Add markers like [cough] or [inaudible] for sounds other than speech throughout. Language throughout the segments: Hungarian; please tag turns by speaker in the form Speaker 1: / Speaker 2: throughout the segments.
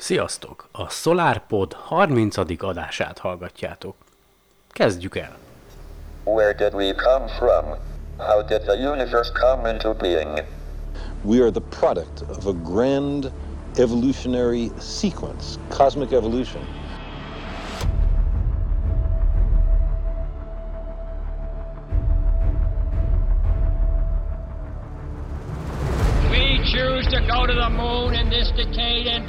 Speaker 1: Sziasztok! A SolarPod 30. adását hallgatjátok. Kezdjük el!
Speaker 2: Where did we come from? How did the universe come into being?
Speaker 3: We are the product of a grand evolutionary sequence, cosmic evolution.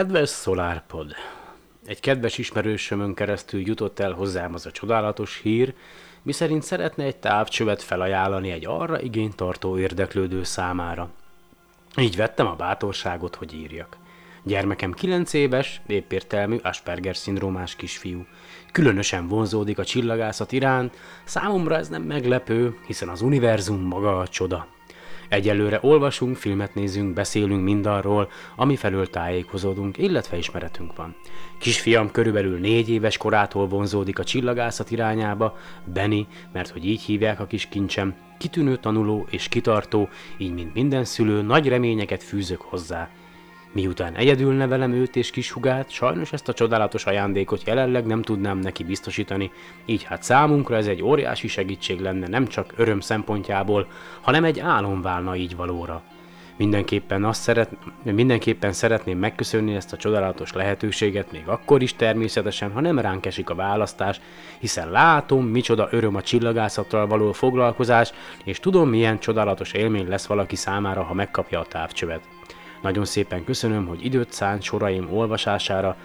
Speaker 1: Kedves SolarPod! Egy kedves ismerősömön keresztül jutott el hozzám az a csodálatos hír, miszerint szeretne egy távcsövet felajánlani egy arra igényt tartó érdeklődő számára. Így vettem a bátorságot, hogy írjak. Gyermekem 9 éves, éppértelmű Asperger-szindrómás kisfiú. Különösen vonzódik a csillagászat iránt, számomra ez nem meglepő, hiszen az univerzum maga a csoda. Egyelőre olvasunk, filmet nézünk, beszélünk mindarról, ami felől tájékozódunk, illetve ismeretünk van. Kisfiam körülbelül négy éves korától vonzódik a csillagászat irányába, Benny, mert hogy így hívják a kis kincsem, kitűnő tanuló és kitartó, így mint minden szülő nagy reményeket fűzök hozzá. Miután egyedül nevelem őt és kishugát, sajnos ezt a csodálatos ajándékot jelenleg nem tudnám neki biztosítani, így hát számunkra ez egy óriási segítség lenne nem csak öröm szempontjából, hanem egy álom válna így valóra. Mindenképpen, azt szeret, mindenképpen szeretném megköszönni ezt a csodálatos lehetőséget, még akkor is természetesen, ha nem ránk esik a választás, hiszen látom, micsoda öröm a csillagászattal való foglalkozás, és tudom, milyen csodálatos élmény lesz valaki számára, ha megkapja a távcsövet. Nagyon szépen köszönöm, hogy időt szánt soraim olvasására.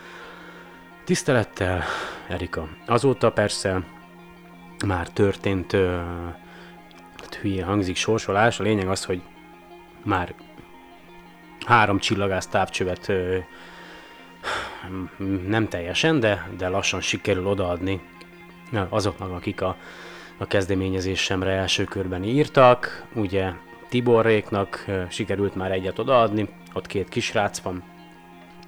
Speaker 1: Tisztelettel, Erika. Azóta persze már történt, ö, hát hülye hangzik sorsolás, a lényeg az, hogy már három csillagász távcsövet ö, nem teljesen, de, de lassan sikerül odaadni azoknak, akik a, a kezdeményezésemre első körben írtak. Ugye Tiborréknak sikerült már egyet odaadni, ott két kisrác van,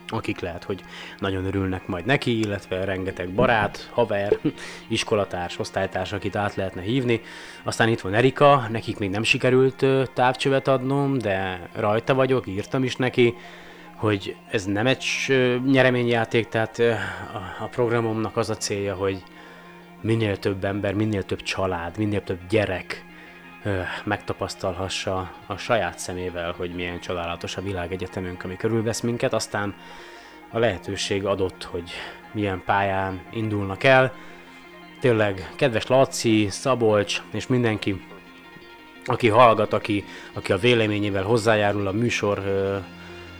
Speaker 1: akik lehet, hogy nagyon örülnek majd neki, illetve rengeteg barát, haver, [laughs] iskolatárs, osztálytárs, akit át lehetne hívni. Aztán itt van Erika, nekik még nem sikerült távcsövet adnom, de rajta vagyok, írtam is neki, hogy ez nem egy nyereményjáték, tehát a programomnak az a célja, hogy minél több ember, minél több család, minél több gyerek megtapasztalhassa a saját szemével, hogy milyen csodálatos a világegyetemünk, ami körülvesz minket, aztán a lehetőség adott, hogy milyen pályán indulnak el. Tényleg, kedves Laci, Szabolcs és mindenki, aki hallgat, aki, aki a véleményével hozzájárul a műsor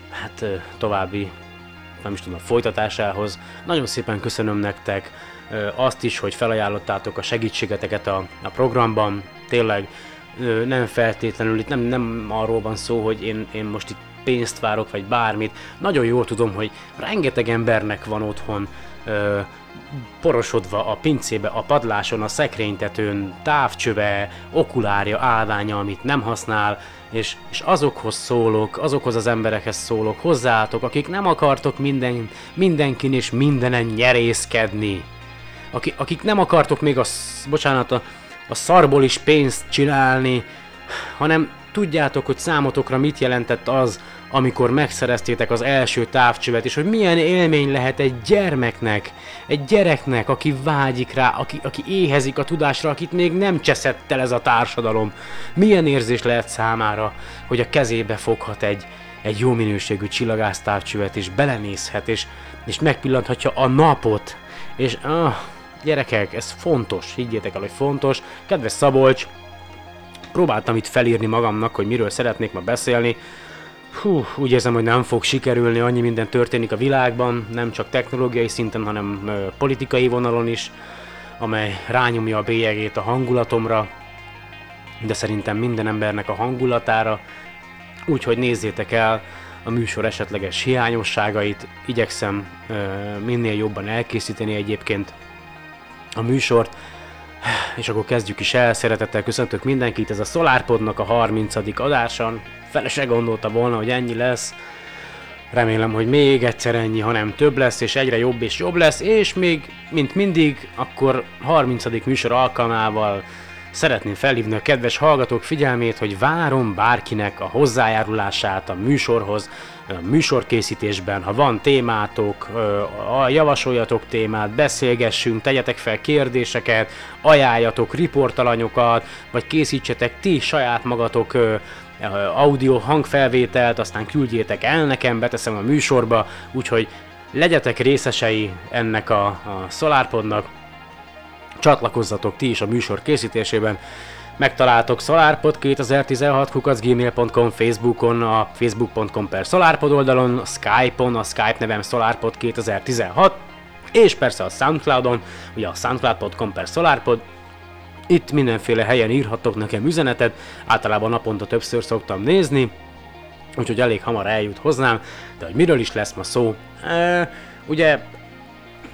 Speaker 1: hát további nem is tudom, folytatásához. Nagyon szépen köszönöm nektek azt is, hogy felajánlottátok a segítségeteket a, a programban. Tényleg nem feltétlenül, itt nem, nem arról van szó, hogy én, én most itt pénzt várok, vagy bármit. Nagyon jól tudom, hogy rengeteg embernek van otthon ö, porosodva a pincébe, a padláson, a szekrénytetőn, távcsöve, okulárja, állványa, amit nem használ, és, és azokhoz szólok, azokhoz az emberekhez szólok, hozzátok, akik nem akartok minden, mindenkin és mindenen nyerészkedni. Aki, akik nem akartok még a, bocsánat, a, a szarból is pénzt csinálni, hanem tudjátok, hogy számotokra mit jelentett az, amikor megszereztétek az első távcsövet, és hogy milyen élmény lehet egy gyermeknek, egy gyereknek, aki vágyik rá, aki, aki éhezik a tudásra, akit még nem cseszett el ez a társadalom. Milyen érzés lehet számára, hogy a kezébe foghat egy, egy jó minőségű csillagásztávcsövet, és belenézhet, és, és megpillanthatja a napot, és ah, gyerekek, ez fontos, higgyétek el, hogy fontos. Kedves Szabolcs, próbáltam itt felírni magamnak, hogy miről szeretnék ma beszélni. Hú, úgy érzem, hogy nem fog sikerülni, annyi minden történik a világban, nem csak technológiai szinten, hanem ö, politikai vonalon is, amely rányomja a bélyegét a hangulatomra, de szerintem minden embernek a hangulatára, úgyhogy nézzétek el a műsor esetleges hiányosságait, igyekszem ö, minél jobban elkészíteni egyébként a műsort, és akkor kezdjük is el, szeretettel köszöntök mindenkit, ez a SolarPodnak a 30. adáson, fele se gondolta volna, hogy ennyi lesz, remélem, hogy még egyszer ennyi, hanem több lesz, és egyre jobb és jobb lesz, és még, mint mindig, akkor 30. műsor alkalmával szeretném felhívni a kedves hallgatók figyelmét, hogy várom bárkinek a hozzájárulását a műsorhoz, a műsorkészítésben, ha van témátok, javasoljatok témát, beszélgessünk, tegyetek fel kérdéseket, ajánljatok riportalanyokat, vagy készítsetek ti saját magatok audio hangfelvételt, aztán küldjétek el nekem, beteszem a műsorba, úgyhogy legyetek részesei ennek a, a SolarPodnak, csatlakozzatok ti is a műsor készítésében. Megtaláltok SolarPod 2016 kukacgmail.com, Facebookon, a facebook.com per SolarPod oldalon, Skype-on, a Skype nevem SolarPod 2016, és persze a Soundcloudon, ugye a soundcloud.com per SolarPod, itt mindenféle helyen írhattok nekem üzenetet, általában naponta többször szoktam nézni, úgyhogy elég hamar eljut hozzám, de hogy miről is lesz ma szó? E, ugye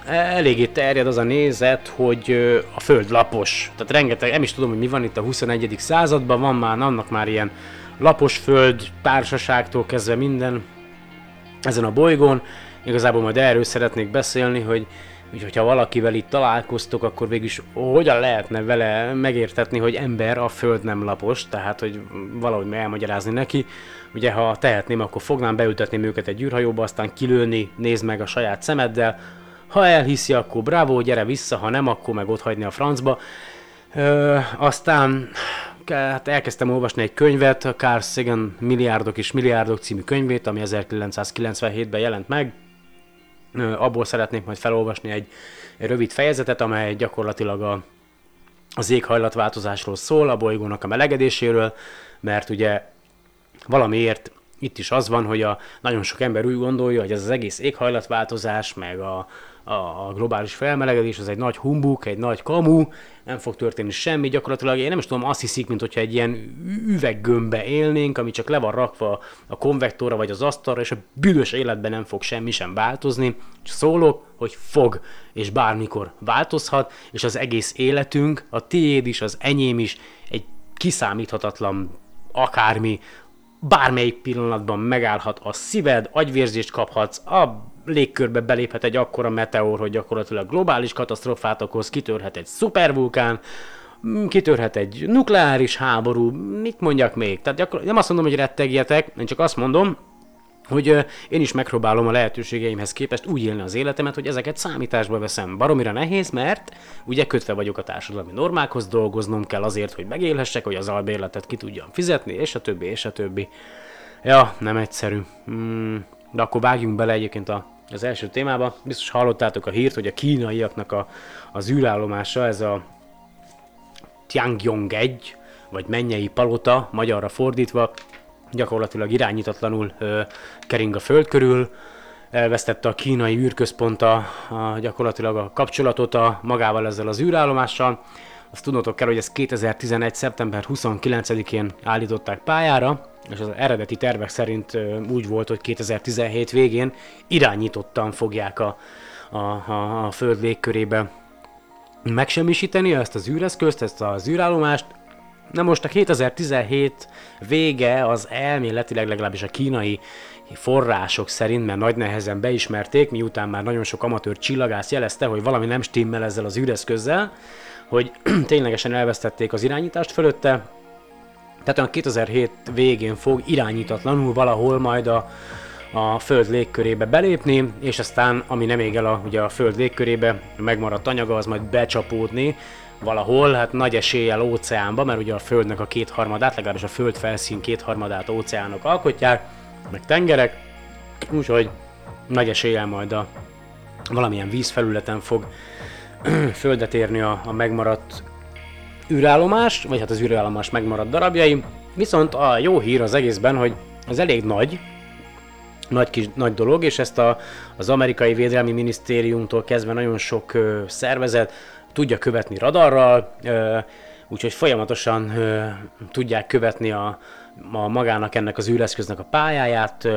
Speaker 1: eléggé terjed az a nézet, hogy a föld lapos. Tehát rengeteg, nem is tudom, hogy mi van itt a 21. században, van már, annak már ilyen lapos föld, társaságtól kezdve minden ezen a bolygón. Igazából majd erről szeretnék beszélni, hogy Úgyhogy ha valakivel itt találkoztok, akkor végülis hogyan lehetne vele megértetni, hogy ember a föld nem lapos, tehát hogy valahogy elmagyarázni neki. Ugye ha tehetném, akkor fognám, beültetném őket egy űrhajóba, aztán kilőni, nézd meg a saját szemeddel. Ha elhiszi, akkor bravo, gyere vissza, ha nem, akkor meg ott hagyni a francba. Ö, aztán hát elkezdtem olvasni egy könyvet, a Carl Sagan Milliárdok és Milliárdok című könyvét, ami 1997-ben jelent meg. Ö, abból szeretnék majd felolvasni egy, egy rövid fejezetet, amely gyakorlatilag a, az éghajlatváltozásról szól, a bolygónak a melegedéséről, mert ugye valamiért itt is az van, hogy a, nagyon sok ember úgy gondolja, hogy ez az egész éghajlatváltozás, meg a, a, globális felmelegedés, az egy nagy humbuk, egy nagy kamu, nem fog történni semmi, gyakorlatilag én nem is tudom, azt hiszik, mint hogyha egy ilyen üveggömbbe élnénk, ami csak le van rakva a konvektorra vagy az asztalra, és a büdös életben nem fog semmi sem változni. Csak szólok, hogy fog, és bármikor változhat, és az egész életünk, a tiéd is, az enyém is, egy kiszámíthatatlan akármi, bármelyik pillanatban megállhat a szíved, agyvérzést kaphatsz, a légkörbe beléphet egy akkora meteor, hogy gyakorlatilag globális katasztrofát okoz, kitörhet egy szupervulkán, mm, kitörhet egy nukleáris háború, mit mondjak még? Tehát gyakor- nem azt mondom, hogy rettegjetek, én csak azt mondom, hogy én is megpróbálom a lehetőségeimhez képest úgy élni az életemet, hogy ezeket számításba veszem. Baromira nehéz, mert ugye kötve vagyok a társadalmi normákhoz, dolgoznom kell azért, hogy megélhessek, hogy az albérletet ki tudjam fizetni, és a többi, és a többi. Ja, nem egyszerű. Hmm, de akkor vágjunk bele egyébként a, az első témába. Biztos hallottátok a hírt, hogy a kínaiaknak a, az űrállomása, ez a Tiangyong 1, vagy Mennyei Palota, magyarra fordítva, gyakorlatilag irányítatlanul ö, kering a föld körül, elvesztette a kínai űrközpont a, a, gyakorlatilag a kapcsolatot a, magával ezzel az űrállomással. Azt tudnotok kell, hogy ezt 2011. szeptember 29-én állították pályára, és az eredeti tervek szerint úgy volt, hogy 2017 végén irányítottan fogják a, a, a, a föld légkörébe megsemmisíteni ezt az űreszközt, ezt az űrállomást. Na most a 2017 vége az elméletileg legalábbis a kínai források szerint, mert nagy nehezen beismerték, miután már nagyon sok amatőr csillagász jelezte, hogy valami nem stimmel ezzel az űreszközzel, hogy [clears throat] ténylegesen elvesztették az irányítást fölötte, Tehát olyan 2007 végén fog irányítatlanul valahol majd a, a Föld légkörébe belépni, és aztán, ami nem ég el a, ugye a Föld légkörébe, megmaradt anyaga, az majd becsapódni valahol, hát nagy eséllyel óceánba, mert ugye a Földnek a kétharmadát, legalábbis a Föld felszín kétharmadát óceánok alkotják, meg tengerek, úgyhogy nagy eséllyel majd a valamilyen vízfelületen fog [clears throat] földet érni a, a megmaradt űrállomás, vagy hát az űrállomás megmaradt darabjai. Viszont a jó hír az egészben, hogy az elég nagy, nagy, kis, nagy dolog, és ezt a, az amerikai védelmi minisztériumtól kezdve nagyon sok ö, szervezet tudja követni radarral, ö, úgyhogy folyamatosan ö, tudják követni a, a magának ennek az űreszköznek a pályáját.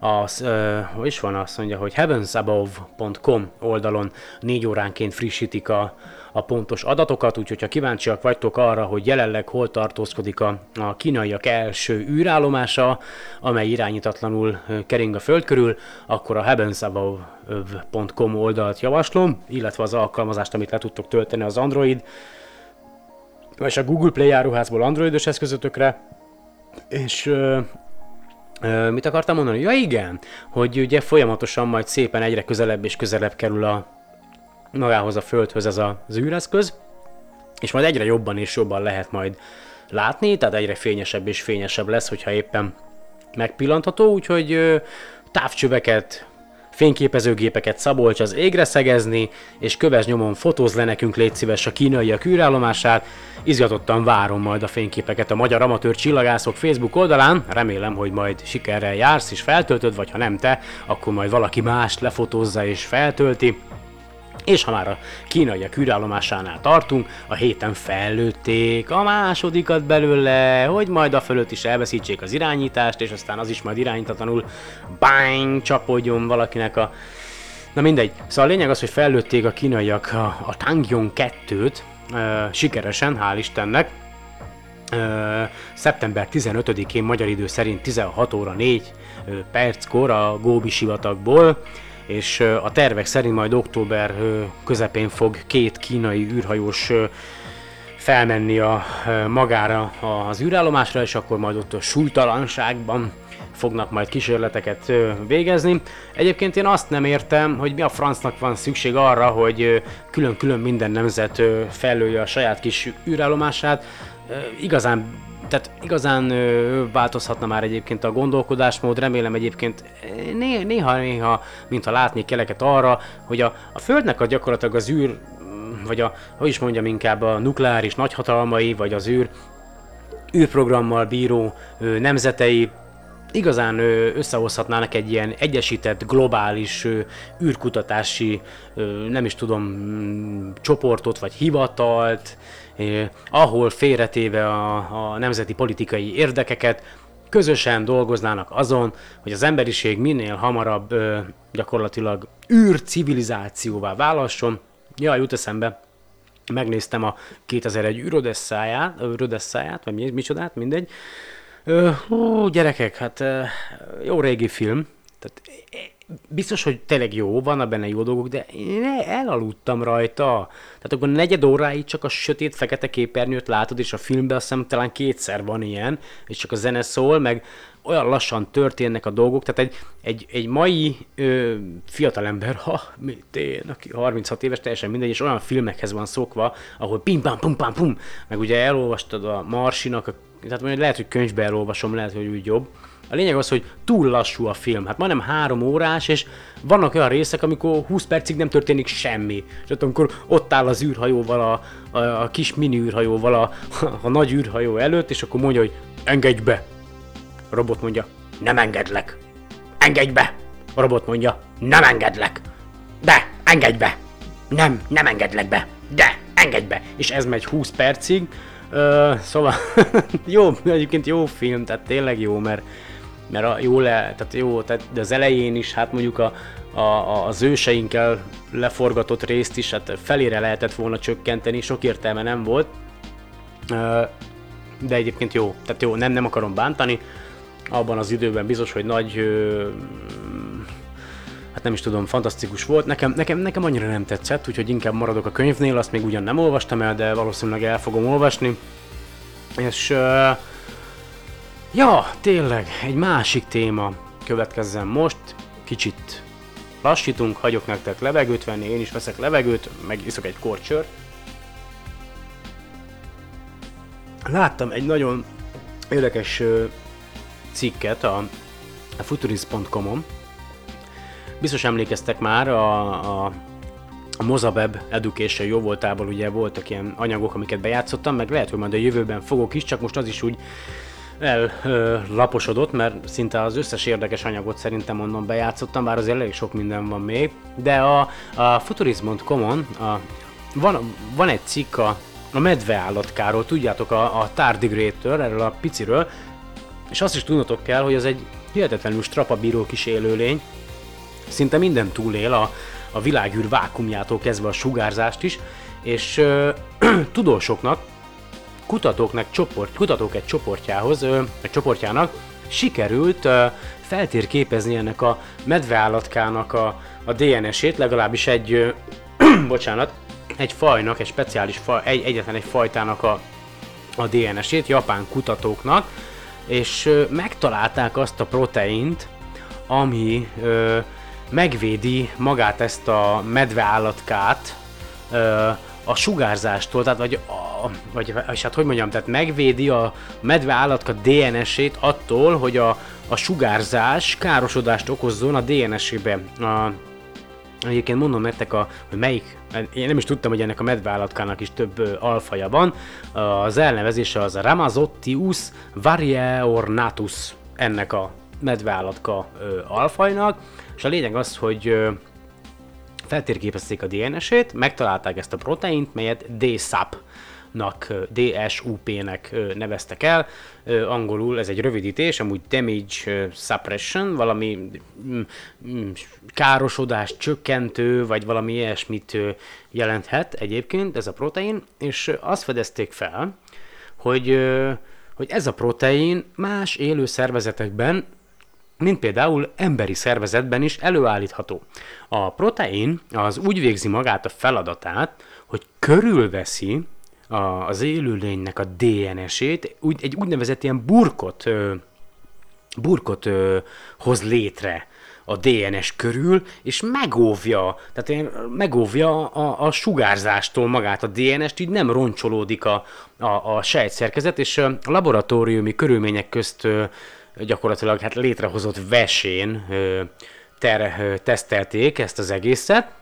Speaker 1: Az, hogy is van, azt mondja, hogy heavensabove.com oldalon négy óránként frissítik a, a pontos adatokat, úgyhogy ha kíváncsiak vagytok arra, hogy jelenleg hol tartózkodik a, a kínaiak első űrállomása, amely irányítatlanul kering a föld körül, akkor a heavensabove.com oldalt javaslom, illetve az alkalmazást, amit le tudtok tölteni az Android, és a Google Play áruházból androidos eszközötökre, és mit akartam mondani? Ja igen, hogy ugye folyamatosan majd szépen egyre közelebb és közelebb kerül a magához a földhöz ez az űreszköz, és majd egyre jobban és jobban lehet majd látni, tehát egyre fényesebb és fényesebb lesz, hogyha éppen megpillantható, úgyhogy távcsöveket, fényképezőgépeket Szabolcs az égre szegezni, és köves nyomon fotóz le nekünk légy szíves a kínaiak űrállomását. Izgatottan várom majd a fényképeket a Magyar Amatőr Csillagászok Facebook oldalán, remélem, hogy majd sikerrel jársz és feltöltöd, vagy ha nem te, akkor majd valaki más lefotózza és feltölti. És ha már a kínaiak űrállomásánál tartunk, a héten fellőtték a másodikat belőle, hogy majd a fölött is elveszítsék az irányítást, és aztán az is majd irányítatlanul bang, csapodjon valakinek a... Na mindegy. Szóval a lényeg az, hogy fellőtték a kínaiak a, a Tangyong 2-t, uh, sikeresen, hál' Istennek, Uh, szeptember 15-én magyar idő szerint 16 óra 4 uh, perckor a Góbi sivatagból és a tervek szerint majd október közepén fog két kínai űrhajós felmenni a magára az űrállomásra, és akkor majd ott a súlytalanságban fognak majd kísérleteket végezni. Egyébként én azt nem értem, hogy mi a francnak van szükség arra, hogy külön-külön minden nemzet fellője a saját kis űrállomását. Igazán tehát igazán ö, változhatna már egyébként a gondolkodásmód, remélem egyébként néha-néha, mintha látnék keleket arra, hogy a, a Földnek a gyakorlatilag az űr, vagy a, hogy is mondjam inkább a nukleáris nagyhatalmai, vagy az űr, űrprogrammal bíró ö, nemzetei igazán ö, összehozhatnának egy ilyen egyesített, globális ö, űrkutatási, ö, nem is tudom, mm, csoportot vagy hivatalt, ahol félretéve a, a nemzeti politikai érdekeket, közösen dolgoznának azon, hogy az emberiség minél hamarabb ö, gyakorlatilag űr civilizációvá válasson. Ja, jut eszembe, megnéztem a 2001 űrodesszáját, űrodesszáját, vagy mi, micsodát, mindegy. Ö, hú, gyerekek, hát ö, jó régi film, tehát biztos, hogy tényleg jó, vannak benne jó dolgok, de én elaludtam rajta. Tehát akkor negyed óráig csak a sötét fekete képernyőt látod, és a filmben azt hiszem talán kétszer van ilyen, és csak a zene szól, meg olyan lassan történnek a dolgok, tehát egy, egy, egy mai ö, fiatalember, [laughs] ha, mint én, aki 36 éves, teljesen mindegy, és olyan filmekhez van szokva, ahol pim pam pum pam pum, meg ugye elolvastad a Marsinak, a, tehát mondjuk lehet, hogy könyvbe elolvasom, lehet, hogy úgy jobb, a lényeg az, hogy túl lassú a film, hát majdnem három órás, és vannak olyan részek, amikor 20 percig nem történik semmi. És ott, amikor ott áll az űrhajóval, a, a, a kis mini űrhajóval a, a nagy űrhajó előtt, és akkor mondja, hogy engedj be. A robot mondja, nem engedlek. Engedj be. A robot mondja, nem engedlek. De, engedj be. Nem, nem engedlek be. De, engedj be. És ez megy 20 percig. Ö, szóval [laughs] jó, egyébként jó film, tehát tényleg jó, mert mert a, jó le, tehát jó, tehát, de az elején is, hát mondjuk a, a, az őseinkkel leforgatott részt is, hát felére lehetett volna csökkenteni, sok értelme nem volt. De egyébként jó, tehát jó, nem, nem akarom bántani. Abban az időben biztos, hogy nagy, hát nem is tudom, fantasztikus volt. Nekem, nekem, nekem annyira nem tetszett, úgyhogy inkább maradok a könyvnél, azt még ugyan nem olvastam el, de valószínűleg el fogom olvasni. És Ja, tényleg, egy másik téma következzen most. Kicsit lassítunk, hagyok nektek levegőt venni, én is veszek levegőt, meg iszok egy korcsört. Láttam egy nagyon érdekes cikket a, a futurist.com-on. Biztos emlékeztek már a, a, a Mozabeb Education jó voltából ugye voltak ilyen anyagok, amiket bejátszottam, meg lehet, hogy majd a jövőben fogok is, csak most az is úgy ellaposodott, mert szinte az összes érdekes anyagot szerintem onnan bejátszottam, bár azért elég sok minden van még, de a, a futurism.com-on a, van, van egy cikk a, a medveállatkáról, tudjátok, a, a tardigrade erről a piciről, és azt is tudnotok kell, hogy az egy hihetetlenül strapabíró kis élőlény, szinte minden túlél, a, a világűr vákumjától kezdve a sugárzást is, és ö, [clears throat] tudósoknak kutatóknak csoport, kutatók egy csoportjához, egy csoportjának sikerült feltérképezni ennek a medveállatkának a, a DNS-ét, legalábbis egy, [clears throat] bocsánat, egy fajnak, egy speciális faj, egy, egyetlen egy fajtának a, a DNS-ét, japán kutatóknak, és megtalálták azt a proteint, ami ö, megvédi magát ezt a medveállatkát a sugárzástól, tehát vagy, a, vagy és hát hogy mondjam, tehát megvédi a medve állatka DNS-ét attól, hogy a, a sugárzás károsodást okozzon a DNS-ébe. A, Egyébként mondom nektek, a, hogy melyik, én nem is tudtam, hogy ennek a medveállatkának is több ö, alfaja van. Az elnevezése az Ramazottius varieornatus ennek a medveállatka alfajnak, és a lényeg az, hogy ö, feltérképezték a DNS-ét, megtalálták ezt a proteint, melyet DSAP nak, DSUP-nek neveztek el. Angolul ez egy rövidítés, amúgy Damage Suppression, valami mm, mm, károsodás csökkentő, vagy valami ilyesmit jelenthet egyébként ez a protein, és azt fedezték fel, hogy, hogy ez a protein más élő szervezetekben mint például emberi szervezetben is előállítható. A protein az úgy végzi magát a feladatát, hogy körülveszi az élőlénynek a DNS-ét, úgy, egy úgynevezett ilyen burkot, burkot hoz létre a DNS körül, és megóvja, tehát ilyen, megóvja a, a sugárzástól magát a DNS-t, így nem roncsolódik a, a, a sejtszerkezet, és a laboratóriumi körülmények közt gyakorlatilag hát létrehozott vesén ter, ö, tesztelték ezt az egészet.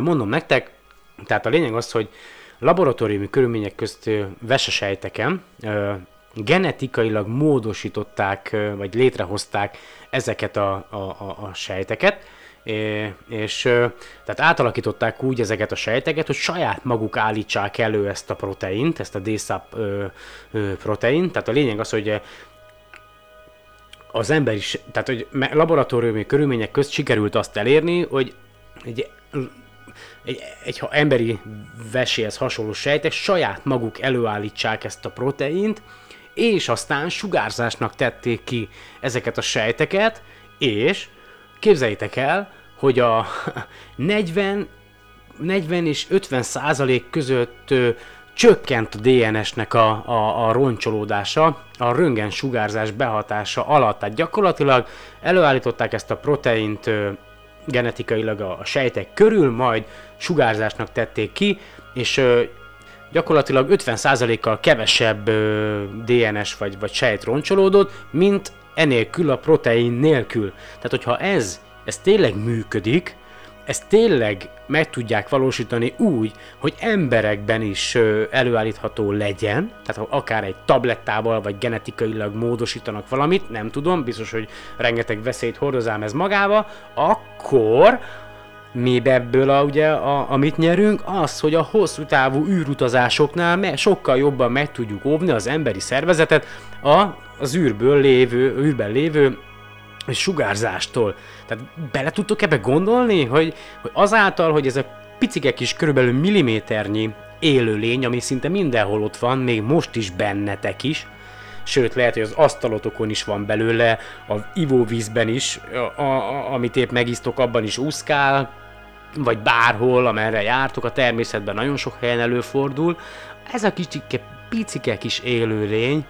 Speaker 1: Mondom nektek, tehát a lényeg az, hogy laboratóriumi körülmények közt vesesejteken genetikailag módosították, vagy létrehozták ezeket a, a, a, a sejteket, és tehát átalakították úgy ezeket a sejteket, hogy saját maguk állítsák elő ezt a proteint, ezt a DSAP proteint. Tehát a lényeg az, hogy az ember is, tehát hogy laboratóriumi körülmények közt sikerült azt elérni, hogy egy, egy, egy ha emberi veséhez hasonló sejtek saját maguk előállítsák ezt a proteint, és aztán sugárzásnak tették ki ezeket a sejteket, és képzeljétek el, hogy a [laughs] 40, 40 és 50 százalék között csökkent a DNS-nek a, a, a roncsolódása, a röntgen sugárzás behatása alatt. Tehát gyakorlatilag előállították ezt a proteint ö, genetikailag a, a sejtek körül, majd sugárzásnak tették ki, és ö, gyakorlatilag 50%-kal kevesebb ö, DNS vagy, vagy sejt roncsolódott, mint enélkül a protein nélkül. Tehát, hogyha ez, ez tényleg működik, ezt tényleg meg tudják valósítani úgy, hogy emberekben is előállítható legyen, tehát akár egy tablettával vagy genetikailag módosítanak valamit, nem tudom, biztos, hogy rengeteg veszélyt hordozám ez magába, akkor mi ebből a, ugye, a, amit nyerünk, az, hogy a hosszú távú űrutazásoknál me, sokkal jobban meg tudjuk óvni az emberi szervezetet a, az űrből lévő, űrben lévő sugárzástól. Tehát bele tudtok ebbe gondolni, hogy, hogy azáltal, hogy ez a picike kis körülbelül milliméternyi élőlény, ami szinte mindenhol ott van, még most is bennetek is, sőt lehet, hogy az asztalotokon is van belőle, az ivóvízben is, a, a, a, amit épp megisztok, abban is úszkál, vagy bárhol, amerre jártok, a természetben nagyon sok helyen előfordul. Ez a kicsi, picike kis élőlény,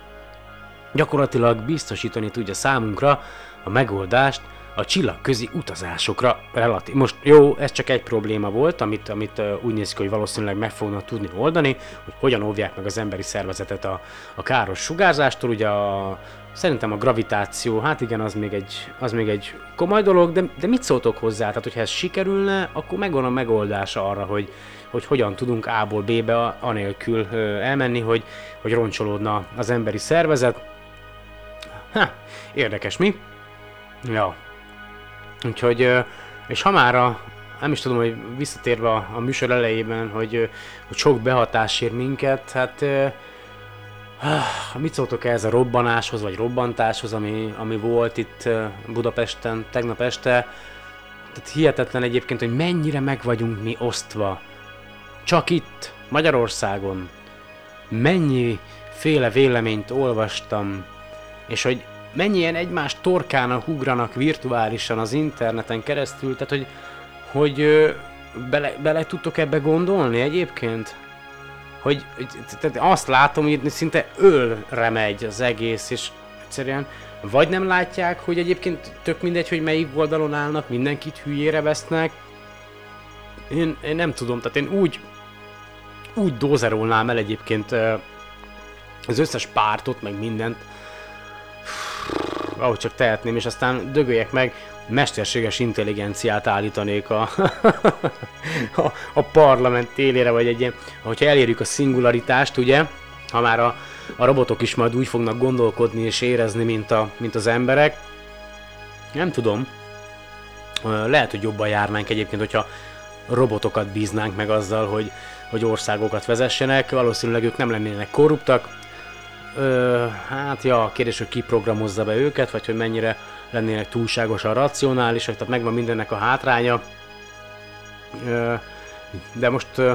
Speaker 1: gyakorlatilag biztosítani tudja számunkra a megoldást a csillagközi utazásokra relatív. Most jó, ez csak egy probléma volt, amit, amit úgy néz ki, hogy valószínűleg meg fognak tudni oldani, hogy hogyan óvják meg az emberi szervezetet a, a káros sugárzástól. Ugye a, szerintem a gravitáció, hát igen, az még egy, az még egy komoly dolog, de, de mit szóltok hozzá? Tehát, hogyha ez sikerülne, akkor megvan a megoldása arra, hogy, hogy hogyan tudunk A-ból B-be anélkül elmenni, hogy, hogy roncsolódna az emberi szervezet. Ha, érdekes mi? Ja, Úgyhogy, és ha már a, nem is tudom, hogy visszatérve a, a műsor elejében, hogy, hogy sok behatás ér minket, hát uh, mit szóltok ez a robbanáshoz, vagy robbantáshoz, ami, ami volt itt Budapesten tegnap este, tehát hihetetlen egyébként, hogy mennyire meg vagyunk mi osztva. Csak itt, Magyarországon. Mennyi féle véleményt olvastam, és hogy mennyien egymás torkának ugranak virtuálisan az interneten keresztül, tehát hogy, hogy bele, bele tudtok ebbe gondolni egyébként? Hogy, tehát azt látom, hogy szinte ölre megy az egész, és egyszerűen vagy nem látják, hogy egyébként tök mindegy, hogy melyik oldalon állnak, mindenkit hülyére vesznek. Én, én nem tudom, tehát én úgy, úgy dózerolnám el egyébként az összes pártot, meg mindent, ahogy csak tehetném, és aztán dögöljek meg, mesterséges intelligenciát állítanék a, [laughs] a, a parlament télére, vagy egy ilyen, hogyha elérjük a szingularitást, ugye, ha már a, a robotok is majd úgy fognak gondolkodni és érezni, mint, a, mint az emberek, nem tudom, lehet, hogy jobban járnánk egyébként, hogyha robotokat bíznánk meg azzal, hogy, hogy országokat vezessenek, valószínűleg ők nem lennének korruptak, Ö, hát ja, kérdés, hogy ki programozza be őket, vagy hogy mennyire lennének túlságosan racionálisak, tehát megvan mindennek a hátránya. Ö, de most, ö,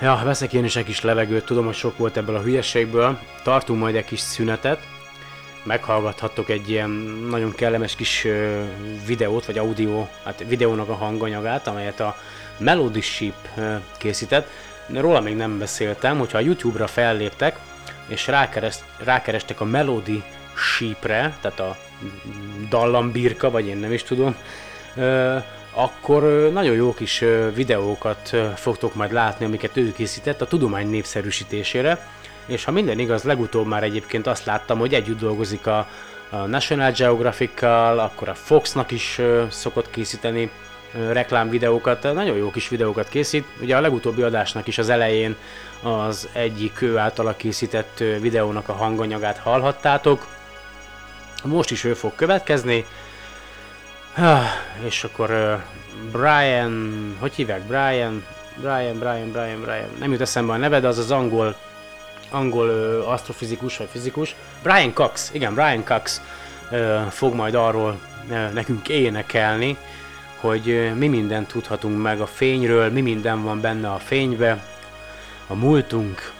Speaker 1: ja, veszek én is egy kis levegőt, tudom, hogy sok volt ebből a hülyeségből. Tartunk majd egy kis szünetet, meghallgathattok egy ilyen nagyon kellemes kis videót, vagy audio, hát videónak a hanganyagát, amelyet a Melody Sheep ö, készített. Róla még nem beszéltem, hogyha a YouTube-ra felléptek, és rákereszt, rákerestek a Melody Sheepre, tehát a dallambirka, vagy én nem is tudom, akkor nagyon jó kis videókat fogtok majd látni, amiket ő készített a tudomány népszerűsítésére, és ha minden igaz, legutóbb már egyébként azt láttam, hogy együtt dolgozik a, a National Geographic-kal, akkor a Foxnak is szokott készíteni reklámvideókat, nagyon jó kis videókat készít. Ugye a legutóbbi adásnak is az elején az egyik ő általa készített videónak a hanganyagát hallhattátok. Most is ő fog következni. És akkor Brian, hogy hívják? Brian, Brian, Brian, Brian, Brian, nem jut eszembe a neve, az az angol, angol asztrofizikus vagy fizikus. Brian Cox, igen, Brian Cox fog majd arról nekünk énekelni, hogy mi mindent tudhatunk meg a fényről, mi minden van benne a fénybe, a múltunk,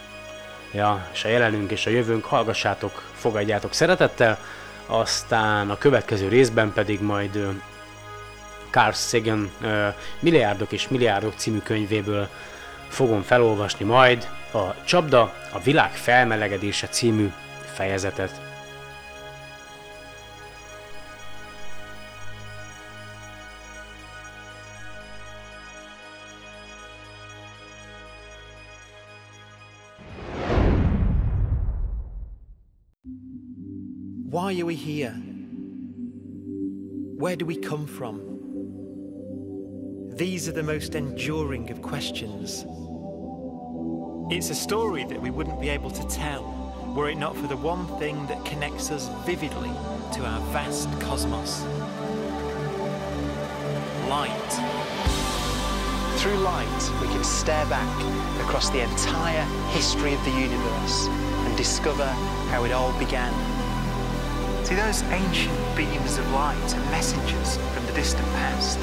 Speaker 1: ja, és a jelenünk és a jövőnk, hallgassátok, fogadjátok szeretettel, aztán a következő részben pedig majd Carl Sagan Milliárdok és Milliárdok című könyvéből fogom felolvasni majd a Csapda, a világ felmelegedése című fejezetet.
Speaker 4: Why are we here? Where do we come from? These are the most enduring of questions. It's a story that we wouldn't be able to tell were it not for the one thing that connects us vividly to our vast cosmos light. Through light, we can stare back across the entire history of the universe and discover how it all began. See, those ancient beams of light are messengers from the distant past,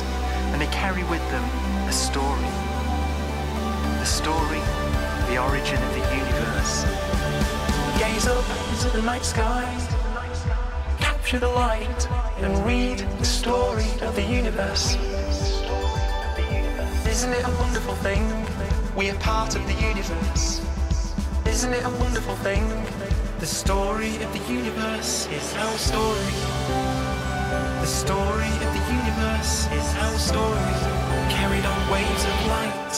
Speaker 4: and they carry with them a story. The story, the origin of the universe. Gaze up into the night sky, capture the light, and read the story of the universe. Isn't it a wonderful thing? We are part of the universe. Isn't it a wonderful thing? The story of the universe is our story. The story of the universe is our story. Carried on waves of light.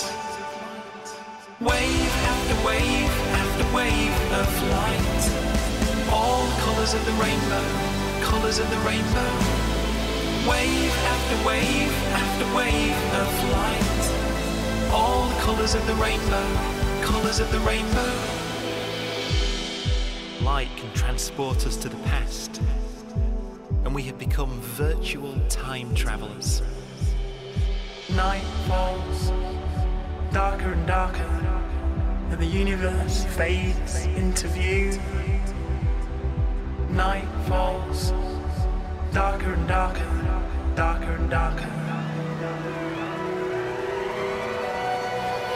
Speaker 4: Wave after wave after wave of light. All colours of the rainbow, colours of the rainbow. Wave after wave after wave of light. All colours of the rainbow, colours of the rainbow. Light can transport us to the past, and we have become virtual time travelers. Night falls, darker and darker, and the universe fades into view. Night falls, darker and darker, darker and darker.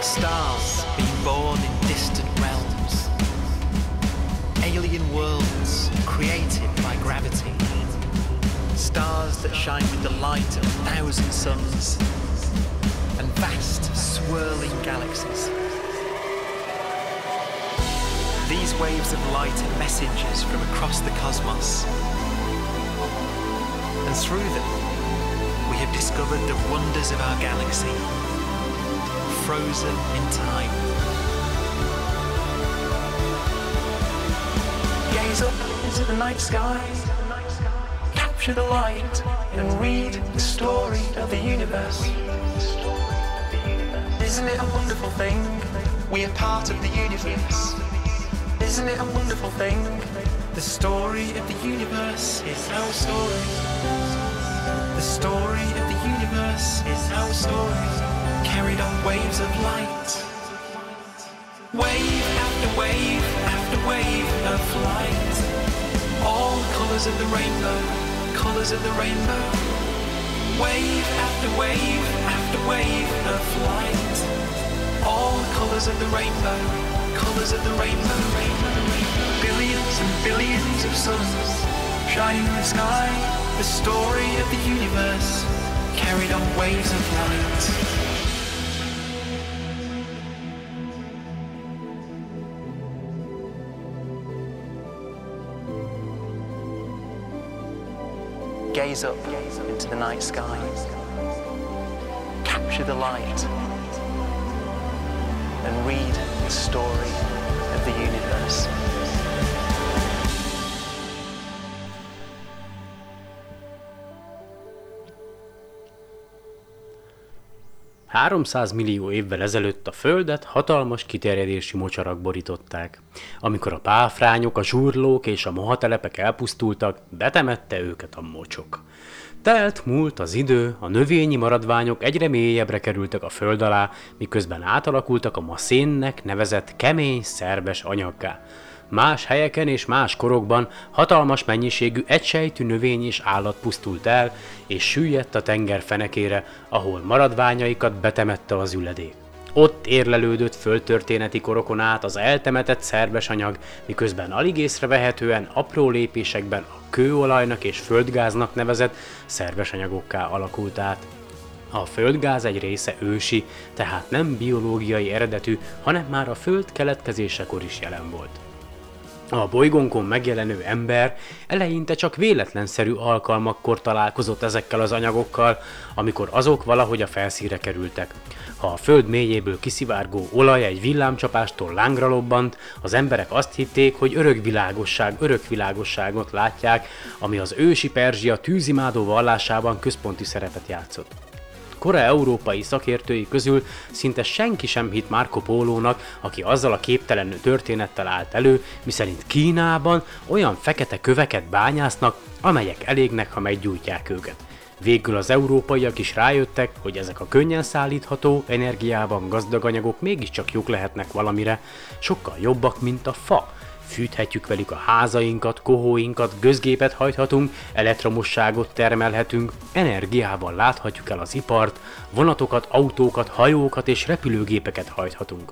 Speaker 4: Stars being born in distant realms, alien worlds created by gravity, stars that shine with the light of a thousand suns, and vast swirling galaxies. These waves of light are messengers from across the cosmos. And through them, we have discovered the wonders of our galaxy, frozen in time. Gaze up into the night sky, capture the light, and read the story of the universe. Isn't it a wonderful thing? We are part of the universe. Isn't it a wonderful thing? The story of the universe is our story. The story of the universe is our story. Carried on waves of light. Wave light. All colours of the rainbow, colours of the rainbow. Wave after wave after wave of light. All the colours of the rainbow, colours of the rainbow, rainbow, rainbow. Billions and billions of suns shining in the sky. The story of the universe carried on waves of light. Gaze up into the night sky. Capture the light and read the story of the universe.
Speaker 1: 300 millió évvel ezelőtt a Földet hatalmas kiterjedési mocsarak borították. Amikor a páfrányok, a zsurlók és a mohatelepek elpusztultak, betemette őket a mocsok. Telt múlt az idő, a növényi maradványok egyre mélyebbre kerültek a föld alá, miközben átalakultak a ma szénnek nevezett kemény, szerves anyaggá. Más helyeken és más korokban hatalmas mennyiségű egysejtű növény és állat pusztult el, és süllyedt a tenger fenekére, ahol maradványaikat betemette az üledék. Ott érlelődött földtörténeti korokon át az eltemetett szerves anyag, miközben alig észrevehetően apró lépésekben a kőolajnak és földgáznak nevezett szerves anyagokká alakult át. A földgáz egy része ősi, tehát nem biológiai eredetű, hanem már a föld keletkezésekor is jelen volt. A bolygónkon megjelenő ember eleinte csak véletlenszerű alkalmakkor találkozott ezekkel az anyagokkal, amikor azok valahogy a felszíre kerültek. Ha a föld mélyéből kiszivárgó olaj egy villámcsapástól lángra lobbant, az emberek azt hitték, hogy örökvilágosság, örökvilágosságot látják, ami az ősi Perzsia tűzimádó vallásában központi szerepet játszott kora európai szakértői közül szinte senki sem hitt Marco Pólónak, aki azzal a képtelen történettel állt elő, miszerint Kínában olyan fekete köveket bányásznak, amelyek elégnek, ha meggyújtják őket. Végül az európaiak is rájöttek, hogy ezek a könnyen szállítható, energiában gazdag anyagok mégiscsak jók lehetnek valamire, sokkal jobbak, mint a fa, fűthetjük velük a házainkat, kohóinkat, gőzgépet hajthatunk, elektromosságot termelhetünk, energiával láthatjuk el az ipart, vonatokat, autókat, hajókat és repülőgépeket hajthatunk.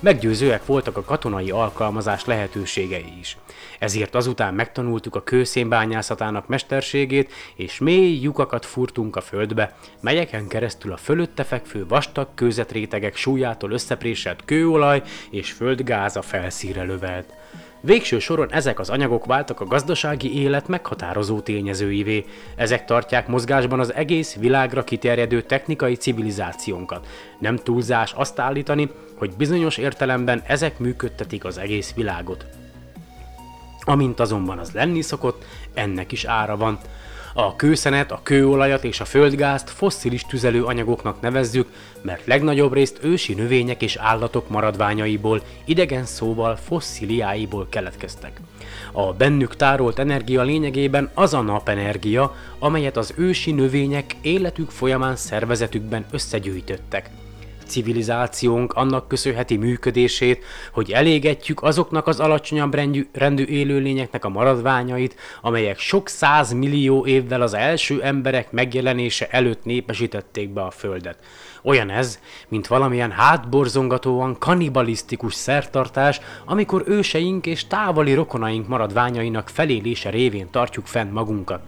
Speaker 1: Meggyőzőek voltak a katonai alkalmazás lehetőségei is. Ezért azután megtanultuk a kőszénbányászatának mesterségét, és mély lyukakat furtunk a földbe, melyeken keresztül a fölötte fekvő vastag kőzetrétegek súlyától összepréselt kőolaj és földgáz a felszíre lövelt. Végső soron ezek az anyagok váltak a gazdasági élet meghatározó tényezőivé. Ezek tartják mozgásban az egész világra kiterjedő technikai civilizációnkat. Nem túlzás azt állítani, hogy bizonyos értelemben ezek működtetik az egész világot. Amint azonban az lenni szokott, ennek is ára van. A kőszenet, a kőolajat és a földgázt fosszilis tüzelőanyagoknak nevezzük, mert legnagyobb részt ősi növények és állatok maradványaiból, idegen szóval fossziliáiból keletkeztek. A bennük tárolt energia lényegében az a napenergia, amelyet az ősi növények életük folyamán szervezetükben összegyűjtöttek – civilizációnk annak köszönheti működését, hogy elégetjük azoknak az alacsonyabb rendű, rendű élőlényeknek a maradványait, amelyek sok száz millió évvel az első emberek megjelenése előtt népesítették be a Földet. Olyan ez, mint valamilyen hátborzongatóan kanibalisztikus szertartás, amikor őseink és távoli rokonaink maradványainak felélése révén tartjuk fenn magunkat.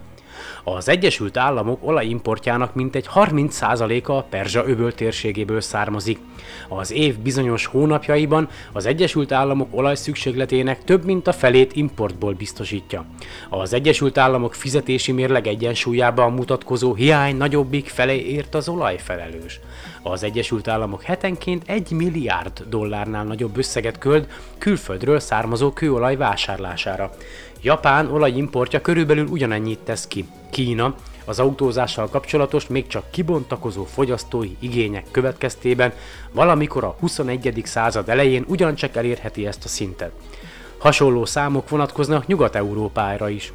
Speaker 1: Az Egyesült Államok olajimportjának mintegy 30%-a a Perzsa öböl térségéből származik. Az év bizonyos hónapjaiban az Egyesült Államok olajszükségletének több mint a felét importból biztosítja. Az Egyesült Államok fizetési mérleg egyensúlyában mutatkozó hiány nagyobbik felé ért az olajfelelős. Az Egyesült Államok hetenként 1 milliárd dollárnál nagyobb összeget költ külföldről származó kőolaj vásárlására. Japán olajimportja körülbelül ugyanennyit tesz ki. Kína az autózással kapcsolatos még csak kibontakozó fogyasztói igények következtében valamikor a 21. század elején ugyancsak elérheti ezt a szintet. Hasonló számok vonatkoznak Nyugat-Európára is.